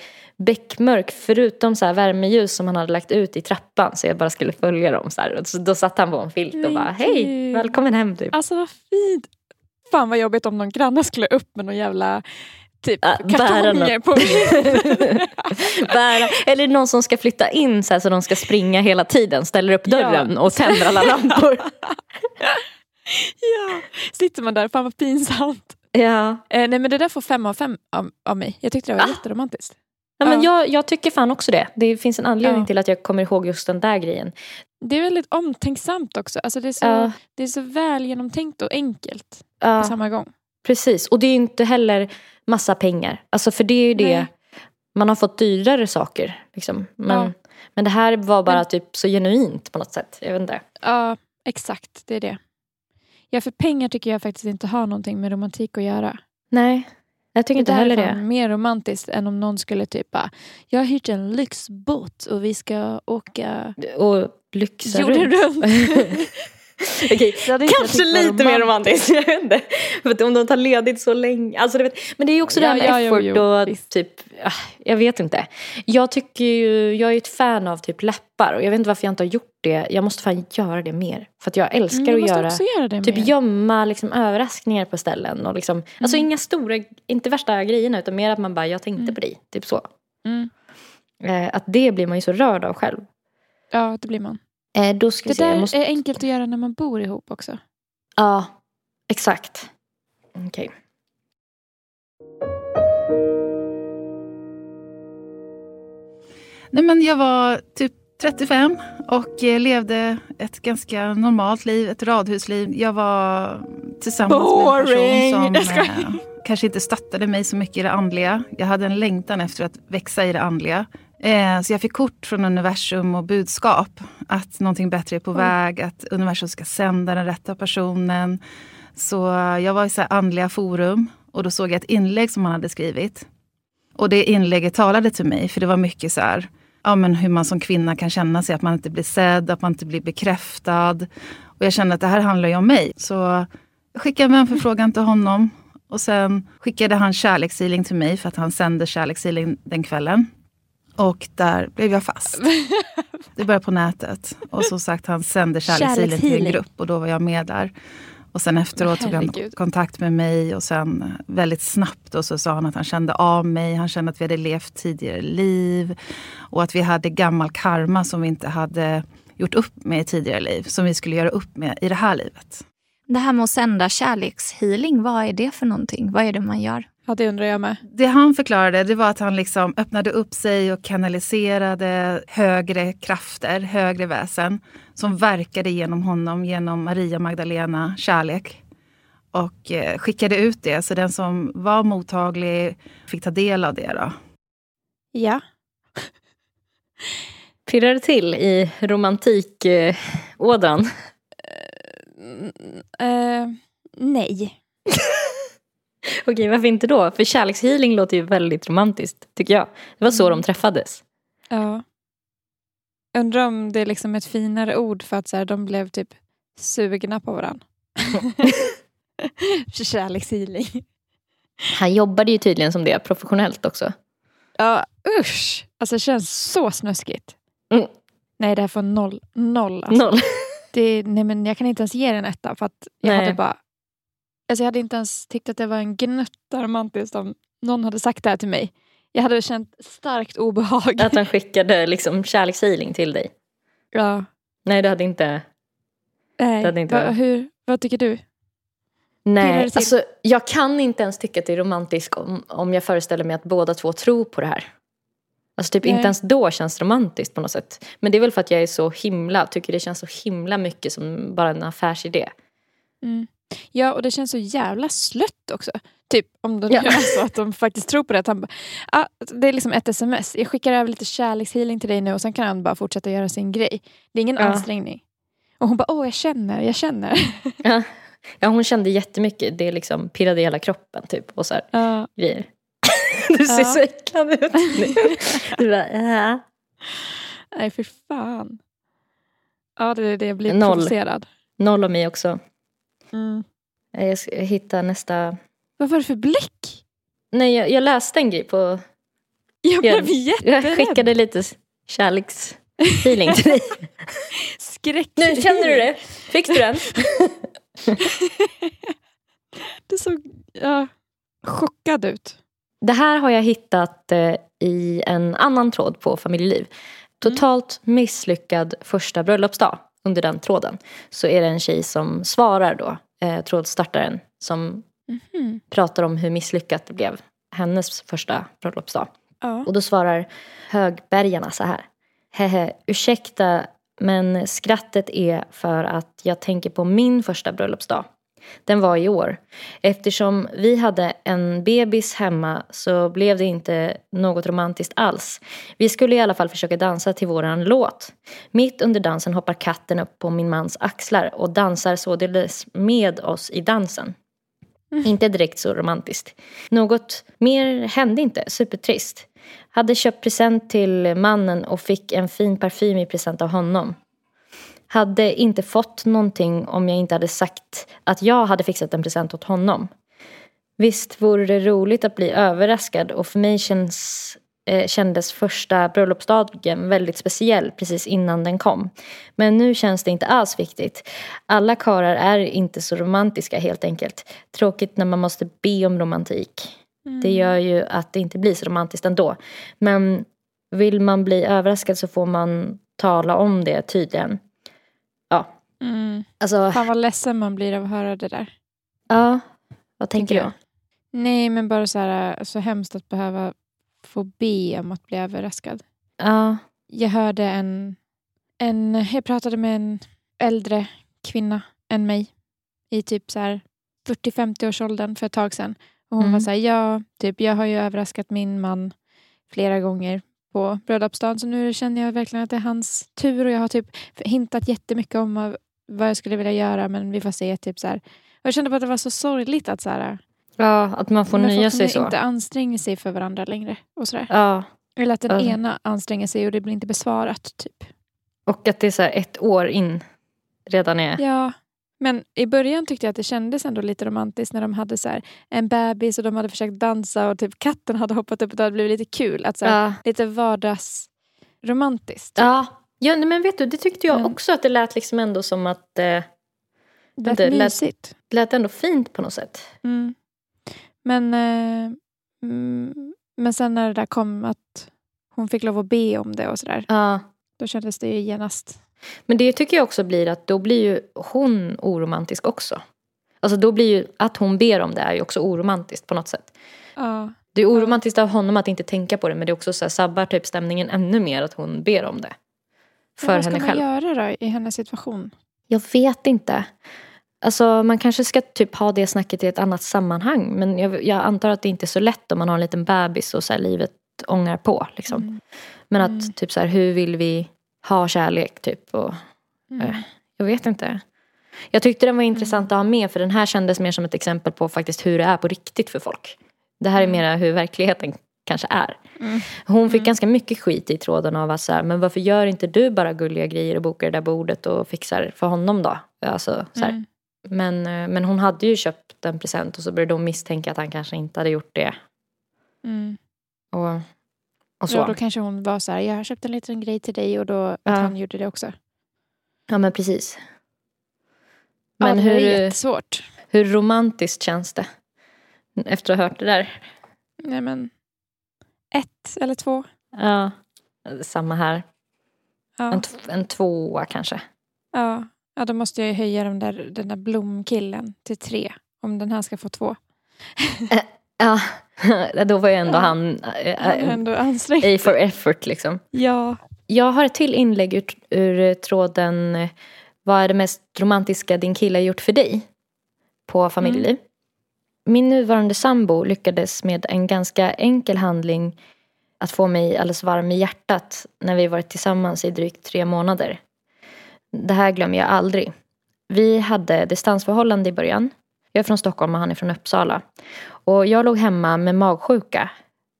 beckmörk förutom så här värmeljus som han hade lagt ut i trappan så jag bara skulle följa dem så här. Och så, då satt han på en filt och bara, hej, välkommen hem typ. Alltså vad fint. Fan vad jobbigt om någon granne skulle upp med någon jävla typ Ja, bära kartonger på. <laughs> Bära, eller någon som ska flytta in så, här, så de ska springa hela tiden, ställer upp dörren och tänder alla lampor. <laughs> ja. Sitter man där, fan vad pinsamt. ja. Eh, nej men det där får fem av fem av, av mig. Jag tyckte det var Va? jätteromantiskt. Ja, men Ja. jag, jag tycker fan också det. Det finns en anledning Ja. till att jag kommer ihåg just den där grejen. Det är väldigt omtänksamt också. Alltså det, är så, Ja. det är så väl genomtänkt och enkelt på Ja, samma gång. Precis. Och det är inte heller massa pengar. Alltså för det är ju det. Nej. Man har fått dyrare saker. Liksom. Men, Ja. men det här var bara typ så genuint på något sätt. Jag vet inte. Ja, exakt. Det är det. Ja, för pengar tycker jag faktiskt inte har någonting med romantik att göra. Nej, jag tycker inte där heller är fan det. mer romantiskt än om någon skulle typ bara, jag har hyrt en lyxbåt och vi ska åka Och lyxa runt. runt. <laughs> Okej, kanske lite mer romantiskt. <laughs> Jag vet inte. För om de tar ledigt så länge. Alltså, vet, men det är ju också det här Ja, med ja, jo, effort jo, och visst. typ, ah, jag vet inte. Jag tycker ju, jag är ett fan av typ läppar och jag vet inte varför jag inte har gjort det. Jag måste fan göra det mer. För att jag älskar Mm, att göra, göra typ mer. gömma liksom, överraskningar på ställen. Och liksom, Alltså Mm. inga stora, inte värsta grejerna utan mer att man bara, jag tänkte på dig. Typ så. Mm. Eh, att det blir man ju så rörd av själv. Ja, det blir man. Eh, då ska Det se, där måste... är enkelt att göra när man bor ihop också. Ja, exakt. Okej. Nej, men jag var typ 35 och eh, levde ett ganska normalt liv, ett radhusliv. Jag var tillsammans Boring! med en person som <laughs> eh, kanske inte stöttade mig så mycket i det andliga. Jag hade en längtan efter att växa i det andliga. Eh, så jag fick kort från universum och budskap att någonting bättre är på väg, att universum ska sända den rätta personen. Så jag var i så andliga forum och då såg jag ett inlägg som han hade skrivit. Och det inlägget talade till mig, för det var mycket så här, ja, men hur man som kvinna kan känna sig, att man inte blir sedd, att man inte blir bekräftad. Och jag kände att det här handlar ju om mig. Så jag skickade en vänförfrågan till honom. Och sen skickade han kärlekshealing till mig, för att han sände kärlekshealing den kvällen. Och där blev jag fast. <laughs> Det började på nätet. Och som sagt, han sände kärlekshealing till en grupp och då var jag med där. Och sen efteråt tog han kontakt med mig och sen väldigt snabbt och så sa han att han kände av mig. Han kände att vi hade levt tidigare liv och att vi hade gammal karma som vi inte hade gjort upp med i tidigare liv. Som vi skulle göra upp med i det här livet. Det här med att sända kärlekshealing, vad är det för någonting? Vad är det man gör? Ja, det undrar jag med. Det han förklarade det var att han liksom öppnade upp sig och kanaliserade högre krafter, högre väsen som verkade genom honom, genom Maria Magdalena kärlek. Och eh, skickade ut det, så den som var mottaglig fick ta del av det. Då. Ja. Pirrar det till i romantikådran? Mm, eh, nej. <laughs> <laughs> Okej, varför inte då? För kärlekshealing låter ju väldigt romantiskt, tycker jag. Det var så de träffades. Ja. Undrar om det är liksom ett finare ord för att så här, de blev typ sugna på varandra. <laughs> Kärlekshealing. Han jobbade ju tydligen som det professionellt också. Ja, usch. Alltså det känns så snuskigt. Mm. Nej, det här får noll. Noll. Alltså. Noll. Det, nej, men jag kan inte ens ge den en etta för att jag Nej. hade bara... Alltså jag hade inte ens tyckt att det var en gnutta romantiskt om någon hade sagt det här till mig. Jag hade känt starkt obehag. Att han <laughs> skickade liksom kärlekshealing till dig. Ja. Nej, du hade inte... Nej. Det hade inte Va, hur, vad tycker du? Nej, det alltså jag kan inte ens tycka att det är romantiskt om, om jag föreställer mig att båda två tror på det här. Alltså typ Nej. inte ens då känns det romantiskt på något sätt. Men det är väl för att jag är så himla, tycker det känns så himla mycket som bara en affärsidé. Mm. Ja, och det känns så jävla slött också. Typ om det Ja. så att de faktiskt tror på det. Att han bara, ah, det är liksom ett sms. Jag skickar över lite kärlekshealing till dig nu och sen kan han bara fortsätta göra sin grej. Det är ingen Ja. ansträngning. Och hon bara, åh jag känner, jag känner. <laughs> Ja. ja, hon kände jättemycket. Det liksom pirrade i hela kroppen typ och så här Ja. grejer. <laughs> Du ser Ja. så äcklad ut <laughs> nu. Du bara, ja. Nej, för fan. Ja, det är det jag blir Noll. provocerad. Noll av mig också. Mm. Jag ska hitta nästa. Vad var det för blick? Nej, jag, jag läste en grej på... Jag blev jätterädd. jag skickade lite kärleksfeeling till dig. <laughs> Skräck. Nu känner du det? Fick du den? <laughs> Det såg ja, chockad ut. Det här har jag hittat eh, i en annan tråd på familjeliv. Totalt misslyckad första bröllopsdag. Under den tråden så är det en tjej som svarar då, eh, trådstartaren, som Mhm. pratar om hur misslyckat det blev hennes första bröllopsdag. Ja. Och då svarar högbergarna så här. Hehe, ursäkta men skrattet är för att jag tänker på min första bröllopsdag. Den var i år. Eftersom vi hade en bebis hemma så blev det inte något romantiskt alls. Vi skulle i alla fall försöka dansa till våran låt. Mitt under dansen hoppar katten upp på min mans axlar och dansar således med oss i dansen. Inte direkt så romantiskt. Något mer hände inte, supertrist. Hade köpt present till mannen och fick en fin parfym i present av honom. Hade inte fått någonting om jag inte hade sagt att jag hade fixat en present åt honom. Visst vore det roligt att bli överraskad och för mig känns, eh, kändes första bröllopsdagen väldigt speciell precis innan den kom. Men nu känns det inte alls viktigt. Alla karlar är inte så romantiska helt enkelt. Tråkigt när man måste be om romantik. Det gör ju att det inte blir så romantiskt ändå. Men vill man bli överraskad så får man tala om det tydligen. Mm. alltså, Fan vad ledsen man blir av att höra det där. ja. Vad tänker du? Nej men bara så här, så hemskt att behöva få be om att bli överraskad. Ja, Jag hörde en, en jag pratade med en äldre kvinna än mig i typ så här 40-50-årsåldern för ett tag sedan. Och hon Mm. var så här, ja, typ jag har ju överraskat min man flera gånger på bröllopsdagen så nu känner jag verkligen att det är hans tur och jag har typ hintat jättemycket om vad- jag skulle vilja göra men vi får se. Typ så här. Jag kände bara att det var så sorgligt att så här, ja att man får men nöja sig så. inte anstränger sig för varandra längre. Och så där. Ja, Eller att den Alltså. ena anstränger sig och det blir inte besvarat. Typ. och att det är så ett år in redan är... Ja, men i början tyckte jag att det kändes ändå lite romantiskt när de hade så här en bebis och de hade försökt dansa och typ katten hade hoppat upp och det hade blivit lite kul. Att så här, Ja. Lite vardagsromantiskt. Ja. Ja, nej, men vet du, det tyckte jag Ja. också att det lät liksom ändå som att eh, det lät det mysigt. det lät ändå fint på något sätt. Mm. Men, eh, mm, men sen när det där kom att hon fick lov att be om det och sådär. Ja. Då kändes det ju genast. Men det tycker jag också blir att då blir ju hon oromantisk också. Alltså då blir ju att hon ber om det är ju också oromantiskt på något sätt. Ja. Det är oromantiskt av honom att inte tänka på det men det är också så här, sabbar typ stämningen ännu mer att hon ber om det. För vad ska henne man själv. göra då i hennes situation? Jag vet inte. Alltså man kanske ska typ ha det snacket i ett annat sammanhang. Men jag, jag antar att det inte är så lätt om man har en liten bebis och så livet ångar på. Liksom. Mm. Men att Mm. typ så här, hur vill vi ha kärlek typ? Och, Mm. eh, jag vet inte. Jag tyckte den var intressant att ha med för den här kändes mer som ett exempel på faktiskt hur det är på riktigt för folk. Det här är Mm. mera hur verkligheten kanske är. Mm. Hon fick Mm. ganska mycket skit i tråden av att så här, men varför gör inte du bara gulliga grejer och bokar det där bordet och fixar för honom då? Alltså, så. Mm. Men, eh, men hon hade ju köpt en present och så började hon misstänka att han kanske inte hade gjort det. Mm. Och, och så. Ja, då kanske hon var så här, jag har köpt en liten grej till dig och då att Ja. han gjorde det också. Ja men precis. Men Men ja, det hur, är jättesvårt. hur romantiskt känns det? Efter att ha hört det där. Nej men, ett eller två. Ja, samma här. Ja, En, en tvåa kanske. ja. ja då måste jag ju höja den där, den där blomkillen till tre. Om den här ska få två. Ja, <laughs> då var ju ändå Ja. han ändå ansträngd. A for effort liksom. Ja. Jag har ett till inlägg ur, ur tråden eh, Vad är det mest romantiska din kille har gjort för dig? På familjeliv. Min nuvarande sambo lyckades med en ganska enkel handling att få mig alldeles varm i hjärtat när vi varit tillsammans i drygt tre månader. Det här glömmer jag aldrig. Vi hade distansförhållande i början. Jag är från Stockholm och han är från Uppsala. Och jag låg hemma med magsjuka.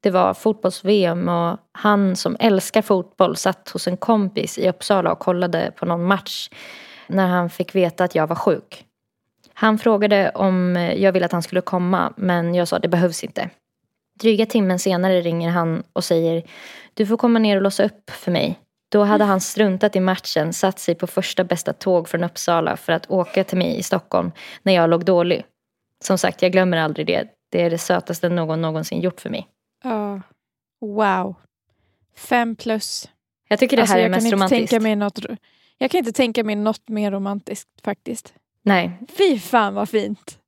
Det var fotbolls-VM och han som älskar fotboll satt hos en kompis i Uppsala och kollade på någon match när han fick veta att jag var sjuk. Han frågade om jag ville att han skulle komma men jag sa det behövs inte. Dryga timmen senare ringer han och säger du får komma ner och låsa upp för mig. Då hade han struntat i matchen, satt sig på första bästa tåg från Uppsala för att åka till mig i Stockholm när jag låg dålig. Som sagt, jag glömmer aldrig det. Det är det sötaste någon någonsin gjort för mig. ja. Wow. Fem plus. Jag tycker det Alltså, här är jag kan mest romantiskt. tänka mig något, jag kan inte tänka mig något mer romantiskt faktiskt. Nej, Fy fan vad fint.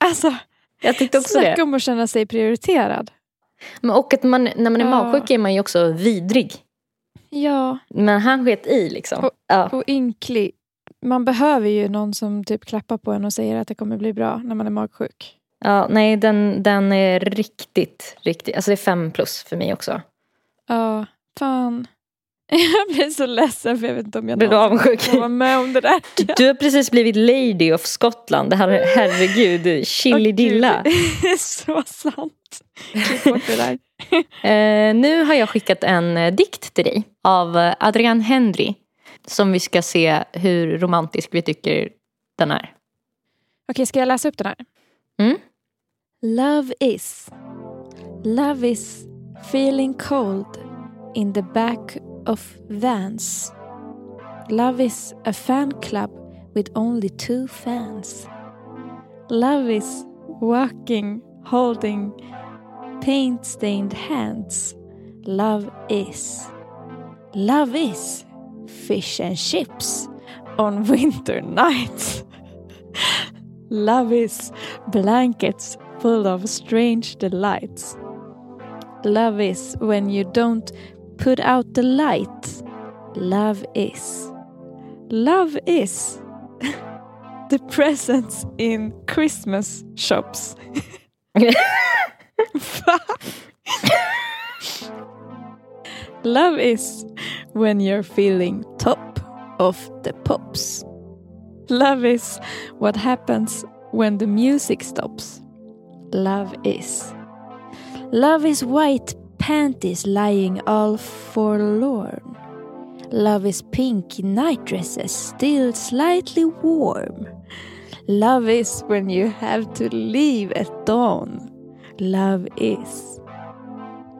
Alltså, jag tyckte också snacka det. om att känna sig prioriterad. Men Och att man, när man är Ja. magsjuk är man ju också vidrig. Ja, Men han sket i liksom. Ja. och ynklig. Man behöver ju någon som typ klappar på en och säger att det kommer bli bra när man är magsjuk. ja, nej den, den är riktigt, riktigt, alltså det är fem plus för mig också. Ja, fan. Jag blir så ledsen för jag vet inte om jag Blir du någonsin får vara med om det där. Du har precis blivit lady of Scotland. Det här, herregud, chili-dilla. Gud, Det är så sant. Klipp bort det där. Eh, nu har jag skickat en eh, dikt till dig av eh, Adrian Henry Som vi ska se hur romantisk vi tycker den är. Okej, ska jag läsa upp den här? Mm. Love is. Love is feeling cold in the back of vans. Love is a fan club with only two fans. Love is walking, holding paint stained hands. Love is. Love is fish and chips on <laughs> winter nights. <laughs> Love is blankets full of strange delights. Love is when you don't put out the light. Love is. Love is <laughs> the presents in Christmas shops. <laughs> Love is when you're feeling top of the pops. Love is what happens when the music stops. Love is. Love is white panties lying all forlorn. Love is pink night dresses still slightly warm. Love is when you have to leave at dawn. Love is.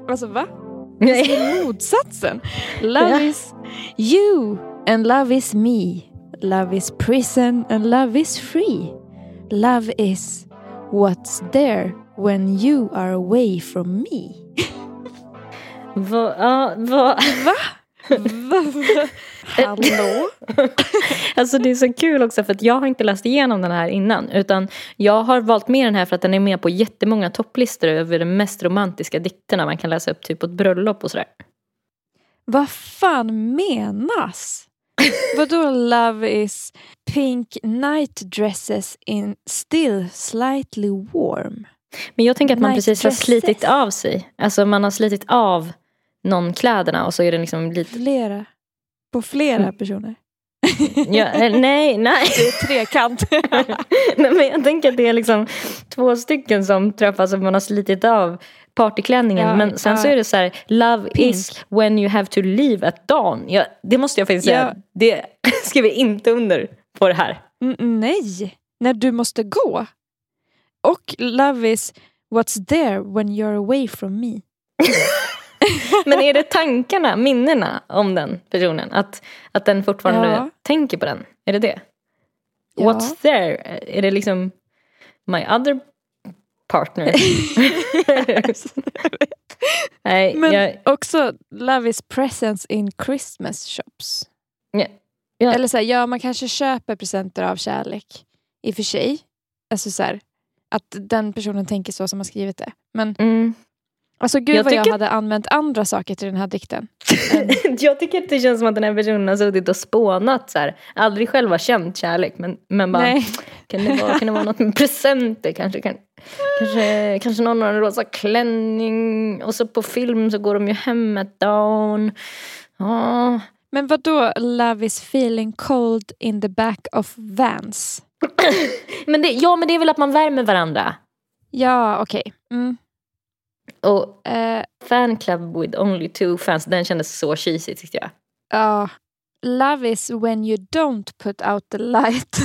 Alltså va? <laughs> Det är motsatsen. Love Ja. is you and love is me. Love is prison and love is free. Love is what's there when you are away from me. Va, ja, va, Va? Va? Va? Hallå? Alltså det är så kul också för att jag har inte läst igenom den här innan. Utan jag har valt med den här för att den är med på jättemånga topplistor över de mest romantiska dikterna man kan läsa upp typ på ett bröllop och sådär. Vad fan menas? Vadå love is pink night dresses in still slightly warm? Men jag tänker att man Night precis har dresses. slitit av sig. Alltså man har slitit av någon kläderna och så är det liksom lite... Flera. På flera personer. Ja, eh, <laughs> nej, nej. Det är trekant. <laughs> nej. Men jag tänker att det är liksom två stycken som träffas och man har slitit av partyklänningen. Ja, men sen så ja. är det så här, love Pink. is when you have to leave at dawn. Ja, det måste jag faktiskt säga. Ja. Det <laughs> skriver inte under på det här. N- nej, när du måste gå. Och love is what's there when you're away from me. <laughs> Men är det tankarna, minnena om den personen? Att, att den fortfarande Ja. tänker på den? Är det det? Ja. What's there? Är det liksom my other partner? <laughs> Nej, Men jag, också love is presents in Christmas shops. ja, ja. Eller så här, ja man kanske köper presenter av kärlek. I och för sig. Alltså så här, att den personen tänker så som har skrivit det. Men Mm. alltså gud Jag vad jag tycker- hade använt andra saker till den här dikten. <laughs> jag tycker att det känns som att den här personen har suttit och spånat så här. Aldrig själv har känt kärlek men, men bara Nej. kan det, vara, kan det vara något med presenter kanske? Kan, kanske, kanske någon har en rosa klänning och så på film så går de ju hem at dawn. Ja. Men vad då love is feeling cold in the back of vans? Men det, ja men det är väl att man värmer varandra. Ja okej. Mm. Och Eh, fan club with only two fans, den kändes så cheesy tyckte jag. Ja. Love is when you don't put out the light.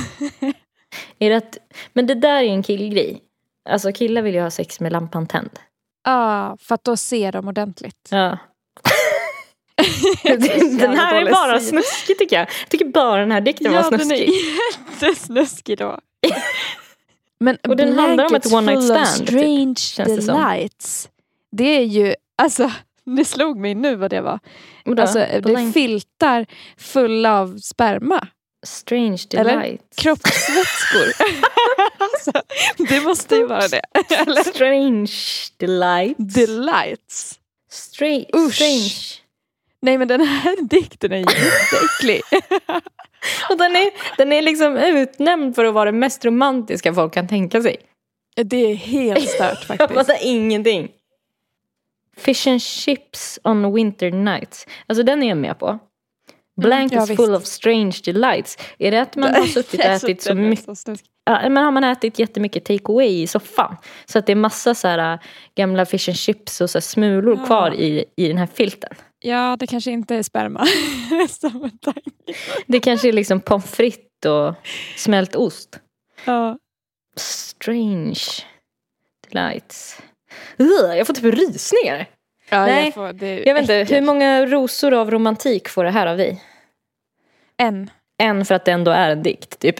<laughs> Är det att, men det där är en killgrej. Alltså killar vill ju ha sex med lampan tänd. Ja, för att då ser de ordentligt. Ja. <laughs> Det den här är bara stil. snuskig tycker jag. Jag tycker bara den här dikten Ja, var den snuskig. är jättesnuskig då. <laughs> Men Och den handlar om ett one night stand, typ, strange det som. delights. Det är ju, alltså, <laughs> det slog mig nu vad det var. Vadå? Alltså, det är filtar fulla av sperma. Strange Eller? delight. Kroppsvätskor. alltså, det måste ju vara det. Eller? Strange delight. Delights. Strange. Usch. Strange. Nej men den här <laughs> dikten är jätteäcklig. <laughs> Och den är, den är liksom utnämnd för att vara det mest romantiska folk kan tänka sig. det är helt stört <laughs> Jag faktiskt. fattar ingenting. Fish and chips on winter nights. Alltså den är jag med på. Blankets ja, visst. full of strange delights. Är det att man har suttit och ätit så mycket. Ja, men har man ätit jättemycket take away i soffan. Så att det är massa så här, äh, gamla fish and chips och så smulor Ja. kvar i, i den här filten. Ja, det kanske inte är sperma. <laughs> Det kanske är liksom pommes frites och smält ost. ja. Strange delights. Jag får typ rysningar. Ja, Nej, jag, får, Jag vet inte, äckligt. hur många rosor av romantik får det här av dig? En. En för att det ändå är en dikt, typ.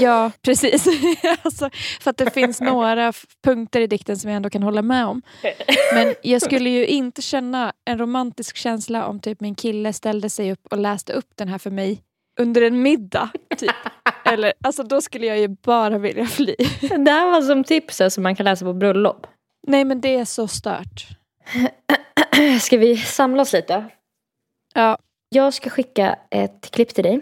Ja, <laughs> precis. <laughs> alltså, för att det finns <laughs> några punkter i dikten som jag ändå kan hålla med om. Men jag skulle ju inte känna en romantisk känsla om typ min kille ställde sig upp och läste upp den här för mig under en middag. Typ. Eller, alltså, då skulle jag ju bara vilja fly. Det här var som tips som man kan läsa på bröllop. Nej men det är så stört. <clears throat> Ska vi samla oss lite? Ja, Jag ska skicka ett klipp till dig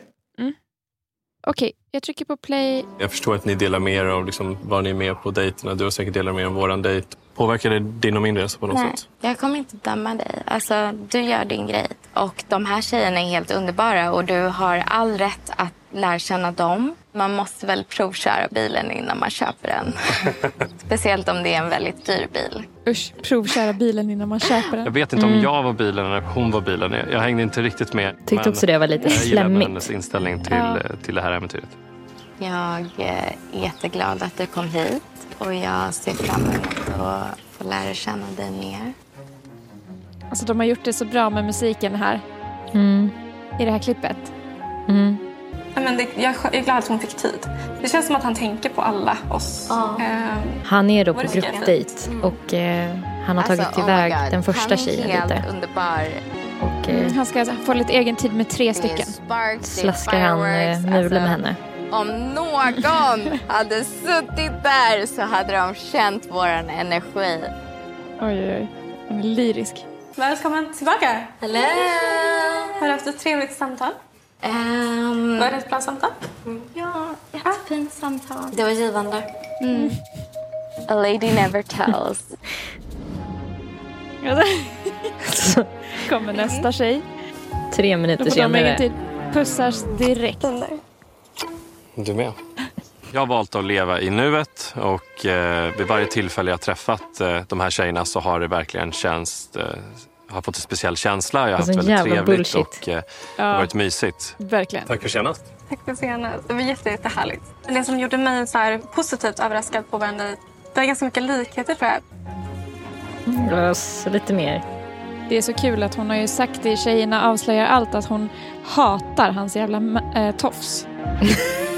okej. Jag trycker på play. Jag förstår att ni delar med er av liksom vad ni är med på dejterna. Du har säkert delat med er av våran dejt. Påverkar det din och min resa på något Nej, sätt? jag kommer inte döma dig. Alltså, du gör din grej. Och de här tjejerna är helt underbara och du har all rätt att lära känna dem. Man måste väl provköra bilen innan man köper den. <laughs> Speciellt om det är en väldigt dyr bil. Usch, provköra bilen innan man köper den. Jag vet inte om Mm. jag var bilen eller hon var bilen. Jag, jag hängde inte riktigt med. Tyckte också det var lite jag slemmigt. hennes inställning till, Ja. eh, till det här äventyret. Jag är jätteglad att du kom hit och jag ser fram emot att få lära känna dig mer. Alltså de har gjort det så bra med musiken här Mm. i det här klippet. Mm. Ja, men det, jag är glad att hon fick tid. Det känns som att han tänker på alla oss. Ehm, Han är då på gruppdejt och eh, han har tagit Alltså, oh iväg God. den första tjejen helt lite. underbar. Och Mm, eh, han ska få lite egen tid med tre stycken. sparks, slaskar han eh, Alltså, med henne. Om någon hade suttit där så hade de känt våran energi. Oj, oj, oj. Han är lyrisk. välkommen tillbaka. Hello! Har du haft ett trevligt samtal? Um, Var det ett bra samtal? ja, jättefint samtal. Det var givande. Mm. A lady never tells. <laughs> Kommer nästa tjej. Tre minuter senare. Pussas direkt. Du med. Jag har valt att leva i nuet och eh, vid varje tillfälle jag träffat eh, de här tjejerna så har det verkligen känts, eh, har fått en speciell känsla. Jag har Alltså, haft väldigt trevligt bullshit. och eh, det har Ja, varit mysigt. verkligen. Tack för senast. Tack för senast. Det var jätte, jättehärligt. Det som gjorde mig så här positivt överraskad på dejt, det är ganska mycket likheter tror jag. Mm, lite mer. Det är så kul att hon har ju sagt i Tjejerna avslöjar allt att hon hatar hans jävla äh, tofs. <laughs>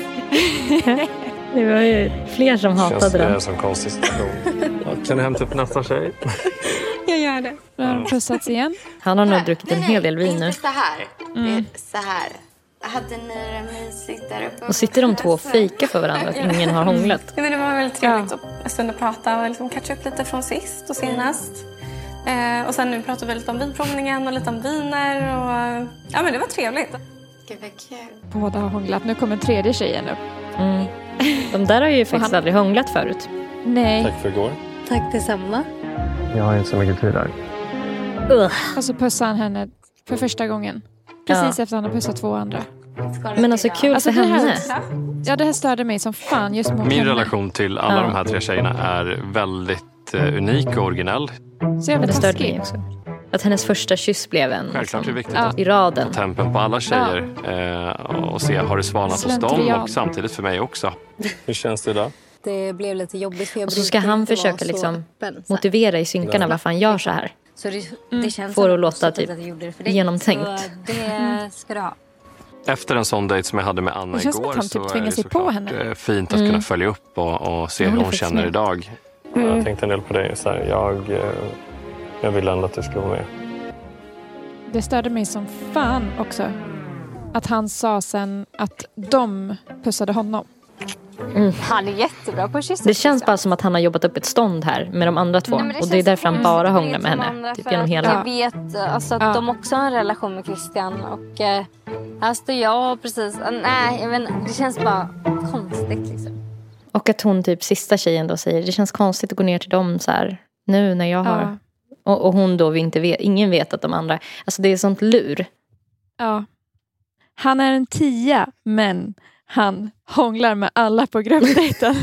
Det var ju fler som Känns hatade det den. som konstig situation. <laughs> Ja, Kan du hämta upp nästa tjej? Jag gör det. Då har de pussats igen. Han har nog druckit en Nej, hel del vin nu. Inte så här. Mm. Det är så här. Hade ni det mysigt där uppe? Och sitter de två och fejkar för varandra att ingen har hånglat. Ja, men det var väldigt trevligt att en stund att prata och liksom catcha upp lite från sist och senast. Eh, och sen nu pratar vi lite om vinprovningen och lite om viner. Och, ja, men det var trevligt. Gud vad kul. Båda har hånglat. Nu kommer tredje tjejen upp. Mm. De där har ju faktiskt han- aldrig hånglat förut. Nej. Tack för igår. Tack detsamma. Jag har inte så mycket tid där. Ugh. Och så pussar han henne för första gången. Precis efter han har pussat två andra. Men alltså kul Alltså, för det här- henne. Ja, det här störde mig som fan just mot Min henne. relation till alla Ja. de här tre tjejerna är väldigt eh, unik och originell. Så jävla Men det störde mig taskig. också. Att hennes första kyss blev en Självklart liksom, viktigt Ja. att i raden. ta tempen på alla tjejer eh, och se har det svalnat hos dem och samtidigt för mig också. <laughs> Hur känns det idag? Det blev lite jobbigt för jag Och så ska han försöka liksom öppen, motivera i synkarna varför han gör så här. Så det, Mm. det känns Får det att låta typ att jag gjorde det för dig. genomtänkt. Så det ska du ha. Efter en sån dejt som jag hade med Anna igår att han typ så är det sig på såklart henne. eh, fint att Mm. kunna följa upp och, och se Ja, hur hon känner med. idag. Mm. Jag tänkte en del på dig. Så här, jag, eh, jag vill ändå att du ska vara med. Det störde mig som fan också. Att han sa sen att de pussade honom. Han är jättebra på att kyssa. Det känns bara som att han har jobbat upp ett stånd här med de andra två. Nej, det och det är därför han bara hånglar med henne. Typ genom hela... Jag vet alltså, att Ja. de också har en relation med Christian och eh, här står jag precis. eh, Nej, jag vet, det känns bara konstigt liksom. Och att hon typ sista tjejen då säger det känns konstigt att gå ner till dem så här nu när jag har... Ja. Och, och hon då vi inte vet, ingen vet att de andra... Alltså det är sånt lur. ja. Han är en tia, men han hånglar med alla på gruppdejten.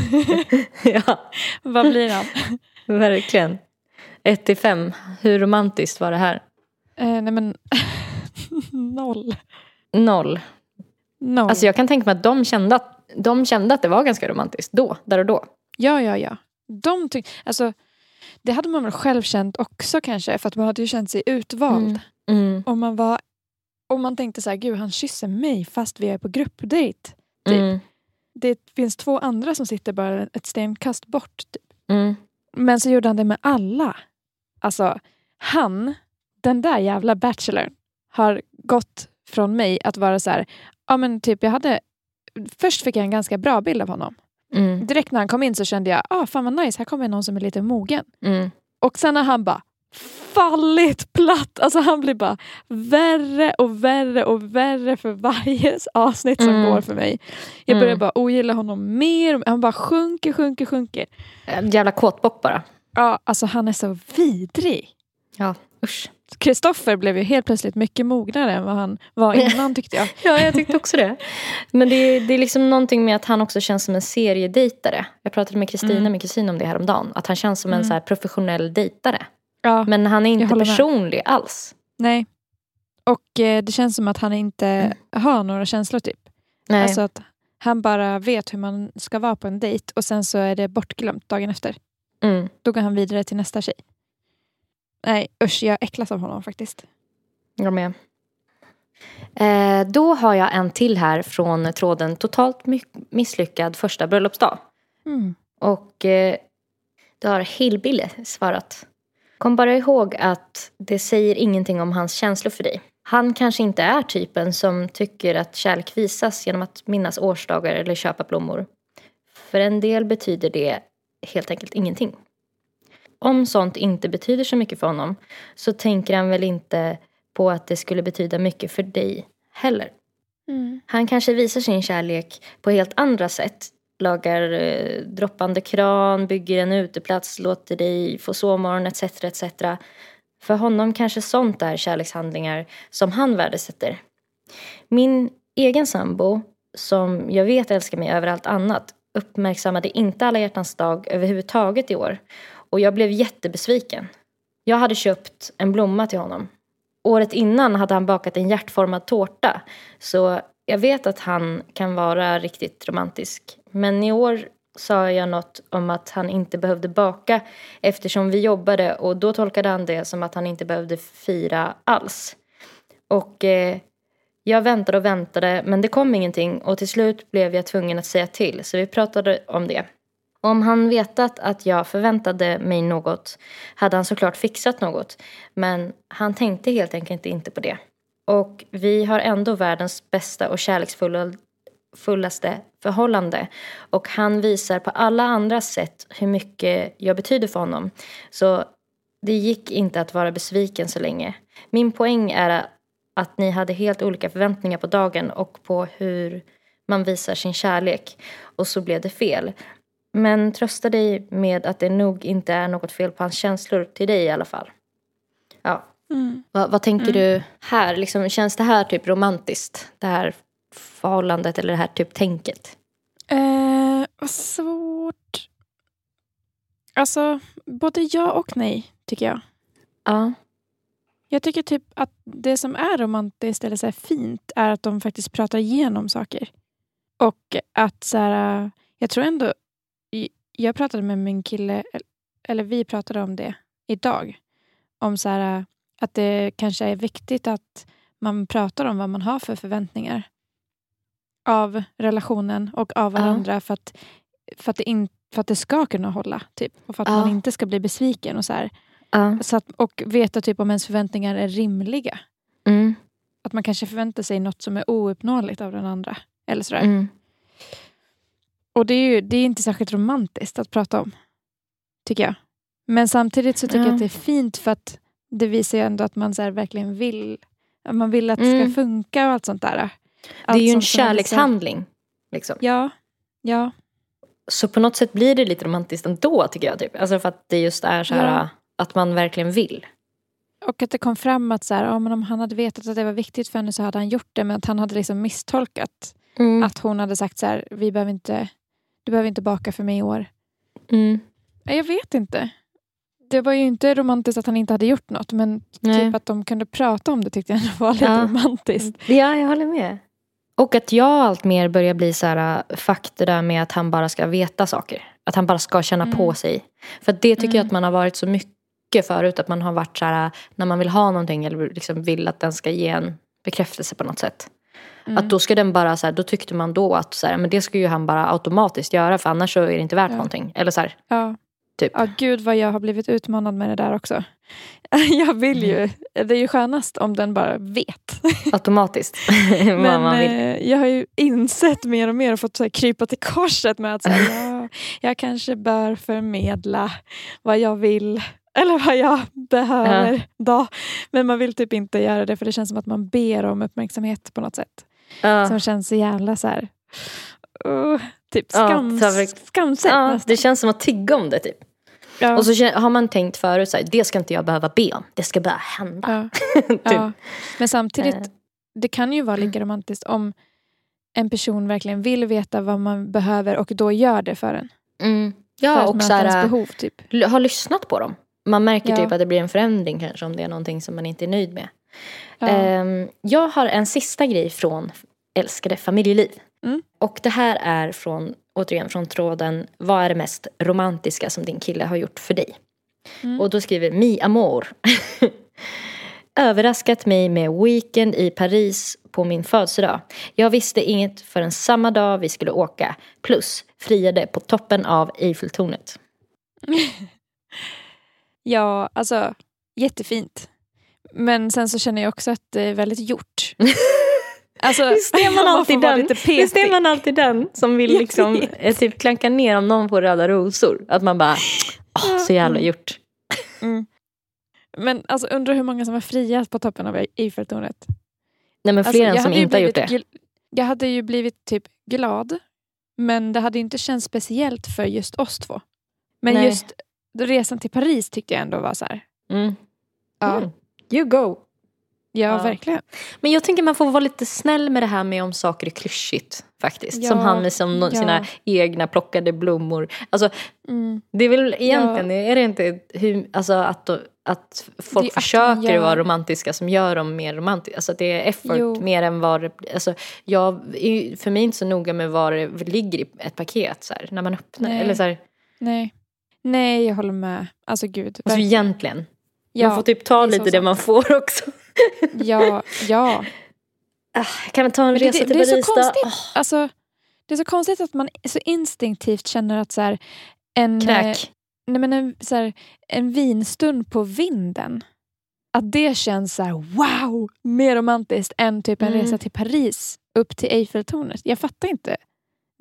<laughs> ja, Vad blir han? verkligen. Ett till fem. Hur romantiskt var det här? Eh, nej men, <laughs> noll. Noll. Noll. Alltså jag kan tänka mig att de kände att, de kände att det var ganska romantiskt då, där och då. Ja, ja, ja. De tyck, alltså, det hade man väl själv känt också kanske för att man hade ju känt sig utvald. Mm. Om man var om man tänkte så här, gud han kysser mig fast vi är på gruppdate. Typ. Mm. Det finns två andra som sitter bara ett stenkast bort. Typ. Mm. Men så gjorde han det med alla. Alltså, han, den där jävla bachelorn, har gått från mig att vara så här, ja men typ jag hade, först fick jag en ganska bra bild av honom. Mm. Direkt när han kom in så kände jag, ah fan vad nice, här kommer någon som är lite mogen. Mm. Och sen har han bara fallit platt. Alltså han blir bara värre och värre och värre för varje <laughs> avsnitt som Mm. går för mig. Jag börjar Mm. bara ogilla honom mer. Han bara sjunker, sjunker, sjunker. En jävla kåtbock bara. Ja, alltså han är så vidrig. Ja, usch. Kristoffer blev ju helt plötsligt mycket mognare än vad han var innan <laughs> tyckte jag. Ja, jag tyckte också det. Men det är, det är liksom någonting med att han också känns som en seriedejtare. Jag pratade med Kristina, Mm. min kusin, om det häromdagen. Att han känns som en Mm. så här professionell dejtare. Ja, Men han är inte håller med. personlig alls. nej. Och eh, det känns som att han inte har några känslor typ. Nej. Alltså att han bara vet hur man ska vara på en dejt och sen så är det bortglömt dagen efter. Mm. Då går han vidare till nästa tjej. Nej usch, jag äcklas av honom faktiskt. Jag med. Eh, då har jag en till här från tråden Totalt my- misslyckad första bröllopsdag. Mm. Och eh, då har Hillbille svarat. Kom bara ihåg att det säger ingenting om hans känslor för dig. Han kanske inte är typen som tycker att kärlek visas genom att minnas årsdagar eller köpa blommor. För en del betyder det helt enkelt ingenting. Om sånt inte betyder så mycket för honom så tänker han väl inte på att det skulle betyda mycket för dig heller. Han kanske visar sin kärlek på helt andra sätt. Lagar eh, droppande kran, bygger en uteplats, låter dig få sovmorgon etc. etc. För honom kanske sånt är kärlekshandlingar som han värdesätter. Min egen sambo, som jag vet älskar mig över allt annat, uppmärksammade inte alla hjärtans dag överhuvudtaget i år. Och jag blev jättebesviken. Jag hade köpt en blomma till honom. Året innan hade han bakat en hjärtformad tårta. Så jag vet att han kan vara riktigt romantisk. Men i år sa jag något om att han inte behövde baka eftersom vi jobbade och då tolkade han det som att han inte behövde fira alls. Och eh, jag väntade och väntade men det kom ingenting och till slut blev jag tvungen att säga till så vi pratade om det. Om han vetat att jag förväntade mig något hade han såklart fixat något. Men han tänkte helt enkelt inte på det. Och vi har ändå världens bästa och kärleksfullaste förhållande. Och han visar på alla andra sätt hur mycket jag betyder för honom. Så det gick inte att vara besviken så länge. Min poäng är att ni hade helt olika förväntningar på dagen och på hur man visar sin kärlek. Och så blev det fel. Men trösta dig med att det nog inte är något fel på hans känslor till dig i alla fall. Ja. Mm. Vad, vad tänker Mm. du här? Liksom, känns det här typ romantiskt? Det här förhållandet eller det här typ tänket? Eh, vad svårt. Alltså, både ja och nej tycker jag. Ja. Jag tycker typ att det som är romantiskt eller så fint är att de faktiskt pratar igenom saker. Och att så här, jag tror ändå, jag pratade med min kille, eller vi pratade om det idag. Om så här, att det kanske är viktigt att man pratar om vad man har för förväntningar. Av relationen och av varandra för, att, för, att det in, för att det ska kunna hålla. Typ. Och för att Ja. man inte ska bli besviken. och så här. Ja. Så att, och veta typ om ens förväntningar är rimliga. Mm. Att man kanske förväntar sig något som är ouppnåeligt av den andra. Eller sådär. Mm. Och det är ju det är inte särskilt romantiskt att prata om. Tycker jag. Men samtidigt så tycker Ja. jag att det är fint för att det visar ju ändå att man så verkligen vill att man vill att det Mm. ska funka och allt sånt där. Det är Allt ju en kärlekshandling. Liksom. Ja. ja. Så på något sätt blir det lite romantiskt ändå tycker jag. Typ. Alltså för att det just är så här Ja. att man verkligen vill. Och att det kom fram att så här, ja, men om han hade vetat att det var viktigt för henne så hade han gjort det. Men att han hade liksom misstolkat. Mm. Att hon hade sagt så här, vi behöver inte, du behöver inte baka för mig i år. Mm. Jag vet inte. det var ju inte romantiskt att han inte hade gjort något men Nej. typ att de kunde prata om det tyckte jag var lite Ja. romantiskt. Ja, jag håller med. Och att jag allt mer börjar bli så här, äh, fuck det där med att han bara ska veta saker. Att han bara ska känna Mm. på sig. För det tycker jag Mm. att man har varit så mycket förut. Att man har varit så här, äh, när man vill ha någonting eller liksom vill att den ska ge en bekräftelse på något sätt. Mm. Att då ska den bara så här, då tyckte man då att så här, men det ska ju han bara automatiskt göra för annars så är det inte värt Ja. någonting. Eller så här, Ja. typ. ja, gud vad jag har blivit utmanad med det där också. <laughs> Jag vill ju, det är ju skönast om den bara vet. <laughs> Automatiskt. <laughs> Men eh, jag har ju insett mer och mer och fått så här, krypa till korset med att säga, ja, jag kanske bör förmedla vad jag vill eller vad jag behöver. Då. Men man vill typ inte göra det för det känns som att man ber om uppmärksamhet på något sätt. Ja. Som känns så jävla så här, uh, typ Ja, så här- skamset. Ja, det känns som att tigga om det typ. Ja. Och så har man tänkt förut så här, det ska inte jag behöva be om. Det ska bara hända. Ja. <laughs> typ. Ja. Men samtidigt, Eh. det kan ju vara lika romantiskt om en person verkligen vill veta vad man behöver och då gör det för en. Mm. För Ja, att och så här, behov typ. har lyssnat på dem. Man märker Ja. typ att det blir en förändring kanske om det är någonting som man inte är nöjd med. Ja. Ehm, jag har en sista grej från Älskade familjeliv. Mm. Och det här är från, återigen från tråden Vad är det mest romantiska som din kille har gjort för dig? Mm. Och då skriver Mi Amor. <laughs> Överraskat mig med weekend i Paris på min födelsedag. Jag visste inget förrän samma dag vi skulle åka. Plus friade på toppen av Eiffeltornet. <laughs> Ja, alltså jättefint. Men sen så känner jag också att det är väldigt gjort. <laughs> Alltså, Visst är man <laughs> alltid den, visst är man alltid den som vill <laughs> liksom eh, typ klanka ner om någon får röda rosor. Att man bara, åh så jävla Mm. gjort. Mm. Men alltså undrar hur många som har friat på toppen av Eiffeltornet. Nej men Alltså, fler än jag som inte har gjort det. Jag hade ju blivit typ glad. Men det hade inte känts speciellt för just oss två. Men Nej. just resan till Paris tyckte jag ändå var så här. Mm. Ja, Mm. You go. ja, Ja. verkligen. Men jag tänker man får vara lite snäll med det här med om saker är klyschigt. Faktiskt. Ja, Som han med som ja. sina egna plockade blommor. Alltså, Mm. det är väl egentligen, är det inte hur, alltså att, att Det folk att man försöker gör- vara romantiska som gör dem mer romantiska. Alltså att det är effort Jo. mer än vad det, alltså jag är för mig inte så noga med vad det ligger i ett paket så här, när man öppnar. Nej. Eller så här, Nej. Nej, jag håller med. Alltså gud. alltså verkligen. egentligen. Ja, man får typ ta lite det sant. man får också. <laughs> Ja, ja. Ah, kan vi ta en resa det, till det är så konstigt. Alltså, det är så konstigt att man så instinktivt känner att så här, en, eh, Kräk. nej men en, så här, en vinstund på vinden. Att det känns så här, wow, mer romantiskt än typ en Mm. resa till Paris upp till Eiffeltornet. Jag fattar inte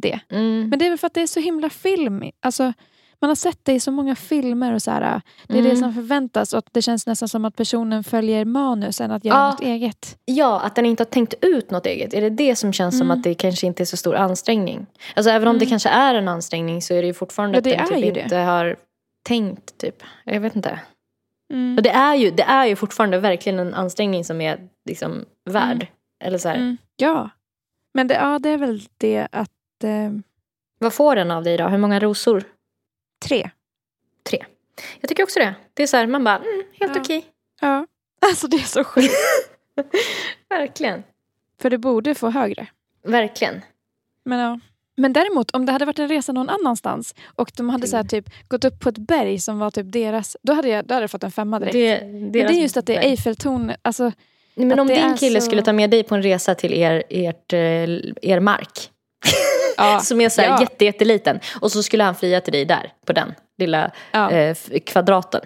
det. Mm. Men det är väl för att det är så himla film. Alltså, man har sett det i så många filmer och så här, det är Mm. det som förväntas och att det känns nästan som att personen följer manus än att göra Ja. något eget. Ja, att den inte har tänkt ut något eget. Är det det som känns som Mm. att det kanske inte är så stor ansträngning? Alltså även om det Mm. kanske är en ansträngning så är det ju fortfarande Ja, att det den typ ju det. inte har tänkt typ. Jag vet inte. Mm. Och det är ju, det är ju fortfarande verkligen en ansträngning som är liksom värd. Mm. Eller så här, Mm, ja. Men det, ja, det är väl det att... Eh, Vad får den av dig då? Hur många rosor? Tre. Tre. Jag tycker också det. Det är så här, man bara, mm, helt Ja. okej. Ja. <laughs> Alltså det är så sjukt. <laughs> Verkligen. För det borde få högre. Verkligen. Men, ja. Men däremot om det hade varit en resa någon annanstans och de hade så här, typ, gått upp på ett berg som var typ deras, då hade jag, då hade jag fått en femma direkt. Det, Men det är just att det är Eiffeltorn. Alltså, Nej, men om din kille så- skulle ta med dig på en resa till er, ert, eh, er mark. Ja, <laughs> Som är så här ja, jätte, jätteliten. Och så skulle han fria till dig där, på den lilla ja. eh, kvadraten.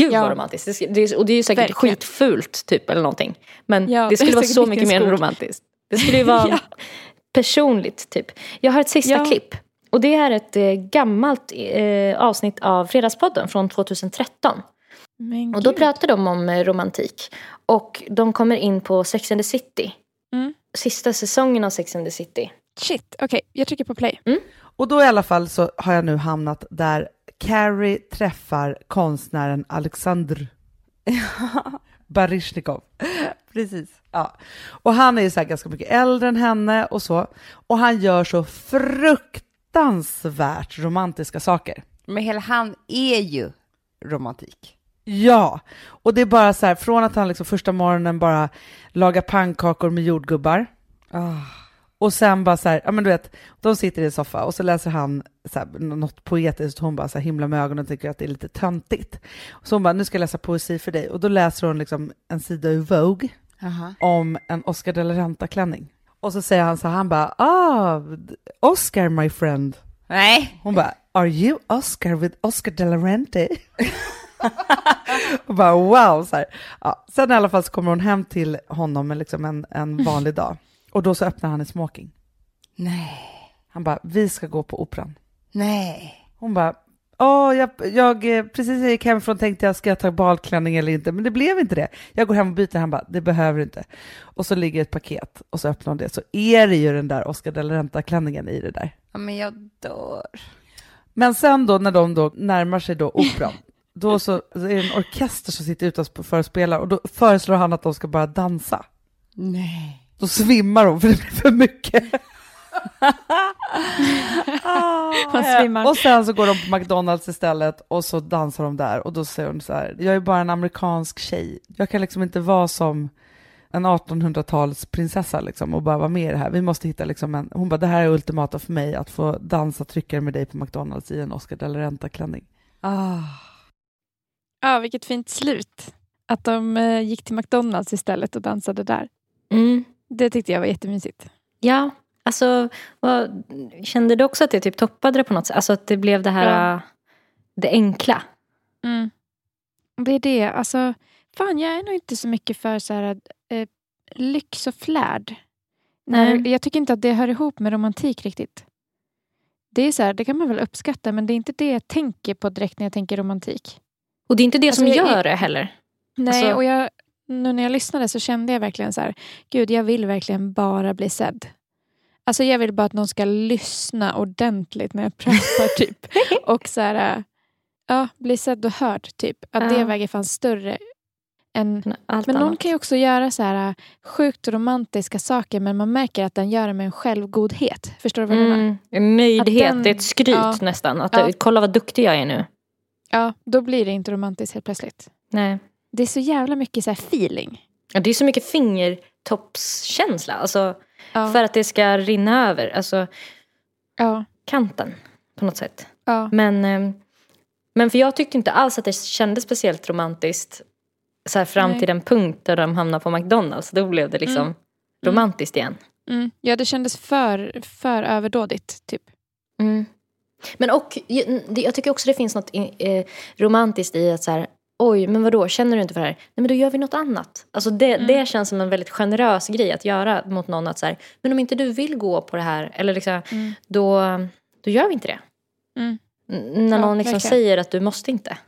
Gud Ja. vad romantiskt. Det, det, är- och det är ju säkert Verkligen. skitfult typ eller någonting. Men Ja, det det skulle är vara så mycket en mer skog. romantiskt. Det skulle ju <laughs> vara Ja. personligt typ. Jag har ett sista klipp. Och det är ett eh, gammalt eh, avsnitt av Fredagspodden från 2013. Men Och då gud. pratar de om eh, romantik. Och de kommer in på Sex and the City. Mm. Sista säsongen av Sex and the City. Shit, okej. Jag trycker på play. Och då i alla fall så har jag nu hamnat där Carrie träffar konstnären Alexandr <laughs> Baryshnikov. Precis. Ja. Och han är ju så här ganska mycket äldre än henne och så. Och han gör så fruktansvärt romantiska saker. Men hela han är ju romantik. Ja, och det är bara så här, från att han liksom första morgonen bara lagar pannkakor med jordgubbar. Ah. Och sen bara så här, ja men du vet, de sitter i en soffa och så läser han så här, något poetiskt och hon bara så här himla med ögonen och tycker att det är lite töntigt. Så hon bara, nu ska jag läsa poesi för dig. Och då läser hon liksom en sida ur Vogue Aha. om en Oscar de la Renta-klänning. Och så säger han så här, han bara, ah, Oscar my friend. Nej. Hon bara, are you Oscar with Oscar de la Renta? <laughs> och bara wow, så här. Ja, sen i alla fall så kommer hon hem till honom med liksom en, en vanlig dag. Och då så öppnar han en smoking. Nej. Han bara, vi ska gå på operan. Nej. Hon bara, åh, jag, jag eh, precis jag gick hemifrån tänkte jag, ska jag ta balklänning eller inte? Men det blev inte det. Jag går hem och byter, han bara, det behöver du inte. Och så ligger ett paket och så öppnar hon det, så är det ju den där Oscar de la Renta-klänningen i det där. Ja, men jag dör. Men sen då när de då närmar sig då operan, <laughs> då så så är det en orkester som sitter utanför och spelar och då föreslår han att de ska bara dansa. Nej. Då svimmar de för det blir för mycket. <laughs> Svimmar. Och sen så går de på McDonalds istället och så dansar de där och då säger hon så här, jag är bara en amerikansk tjej. Jag kan liksom inte vara som en 1800-talsprinsessa liksom och bara vara med i det här. Vi måste hitta liksom en, hon bara, det här är ultimata för mig att få dansa tryckare med dig på McDonalds i en Oscar de la Renta-klänning. Ah. Ja, vilket fint slut. Att de eh, gick till McDonalds istället och dansade där. Mm. Det tyckte jag var jättemysigt. Ja, alltså vad, kände du också att det typ toppade det på något sätt? Alltså att det blev det här, Ja. äh, det enkla. Mm. Det är det. Alltså, fan, jag är nog inte så mycket för så här, eh, lyx och flärd. Nej. Jag tycker inte att det hör ihop med romantik riktigt. Det är så här, det kan man väl uppskatta, men det är inte det jag tänker på direkt när jag tänker romantik. Och det är inte det som Alltså, jag- gör det heller. Nej, Alltså- och jag, nu när jag lyssnade så kände jag verkligen så här, gud jag vill verkligen bara bli sedd. Alltså jag vill bara att någon ska lyssna ordentligt när jag pratar <laughs> typ. Och så här, ja, bli sedd och hörd typ. Att det Ja. väger fan större än... Allt Men någon annat. kan ju också göra så här sjukt romantiska saker men man märker att den gör det med en självgodhet. Förstår du vad jag menar? Mm, en nöjdhet, den- det är ett skryt ja. nästan. Att Ja. kolla vad duktig jag är nu. Ja, då blir det inte romantiskt helt plötsligt. Nej. Det är så jävla mycket så här feeling. Ja, det är så mycket fingertoppskänsla. Alltså, Ja. För att det ska rinna över. Alltså, Ja. kanten på något sätt. Ja. Men, ehm, men för jag tyckte inte alls att det kändes speciellt romantiskt. Så här fram Nej. till den punkt där de hamnade på McDonalds. Då blev det liksom Mm. romantiskt igen. Mm. Ja, det kändes för, för överdådigt typ. Mm. Men och, jag- tycker också det finns något eh, romantiskt i att så här, oj, men vadå, känner du inte för det här? Nej, men då gör vi något annat. Alltså det, Mm. det känns som en väldigt generös grej att göra mot någon att så här, men om inte du vill gå på det här, eller liksom, Mm. då, då gör vi inte det. Mm. När Ja, någon liksom verkligen. säger att du måste inte.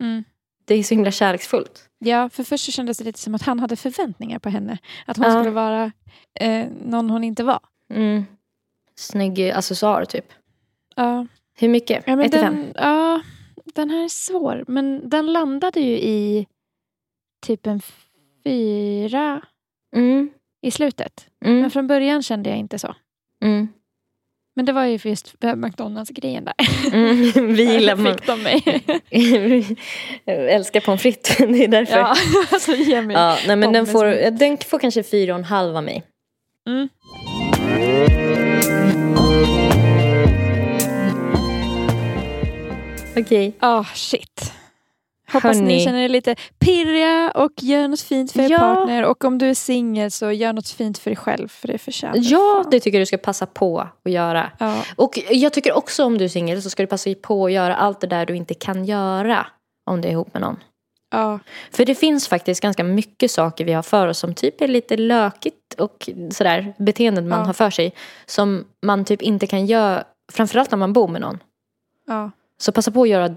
Mm. Det är så himla kärleksfullt. Ja, för först så kändes det lite som att han hade förväntningar på henne. Att hon Ja. skulle vara eh, någon hon inte var. Mm. Snygg accessoar typ. Ja. Hur mycket? Ja, men Ett till den, fem? ja, den här är svår. Men den landade ju i typ en fyra Mm. i slutet. Mm. Men från början kände jag inte så. Mm. Men det var ju för just McDonalds-grejen där. Mm. <laughs> Vi gillar fick de mig. Jag <laughs> älskar pommes frites. <laughs> Det är därför. ja, alltså ge mig Ja, nej, men den får, den får kanske fyra och en halv av mig. Mm. Okej. Ah, shit. Hoppas Hörni. ni känner er lite pirriga och gör något fint för er Ja. partner. Och om du är singel så gör något fint för dig själv. För det förtjänar Ja, det tycker du ska passa på att göra. Ja. Och jag tycker också om du är singel så ska du passa på att göra allt det där du inte kan göra om du är ihop med någon. Ja. För det finns faktiskt ganska mycket saker vi har för oss som typ är lite lökigt och sådär beteendet man Ja. har för sig. Som man typ inte kan göra, framförallt när man bor med någon. Ja. Så passa på att göra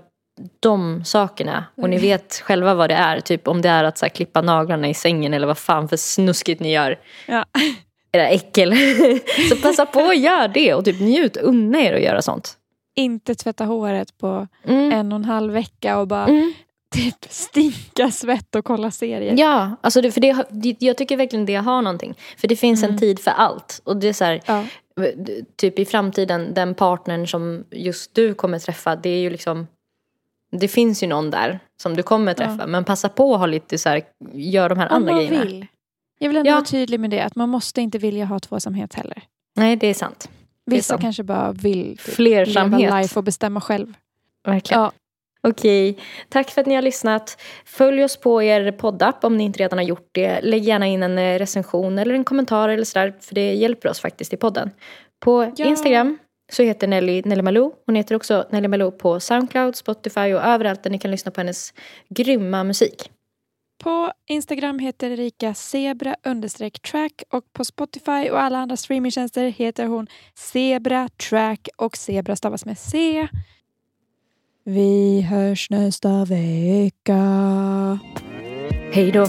de sakerna. Och ni Mm. vet själva vad det är. Typ om det är att så här, klippa naglarna i sängen eller vad fan för snuskigt ni gör. Ja. <laughs> Era äckel. <laughs> så passa på att göra det och typ njut, unna er att göra sånt. Inte tvätta håret på Mm. en och en halv vecka och bara Mm. typ stinka svett och kolla serier. Ja, alltså det, för det, jag tycker verkligen det har någonting. För det finns en Mm. tid för allt. Och det är så här, Ja. Typ i framtiden, den partnern som just du kommer träffa, det är ju liksom Det finns ju någon där som du kommer träffa. Ja. Men passa på att ha lite så här, gör de här Om andra man grejerna. vill. Jag vill ändå Ja. vara tydlig med det, att man måste inte vilja ha tvåsamhet heller. Nej, det är sant. Det är Vissa sant. kanske bara vill typ, Flersamhet. leva life och bestämma själv. Verkligen. Ja. Okej, tack för att ni har lyssnat. Följ oss på er poddapp om ni inte redan har gjort det. Lägg gärna in en eh, recension eller en kommentar eller sådär, för det hjälper oss faktiskt i podden. På Ja. Instagram så heter Nelly Nelly Malou. Hon heter också Nelly Malou på Soundcloud, Spotify och överallt där ni kan lyssna på hennes grymma musik. På Instagram heter Erika zebra understreck track och på Spotify och alla andra streamingtjänster heter hon zebra track och zebra stavas med C. Vi hörs nästa vecka. Hej då!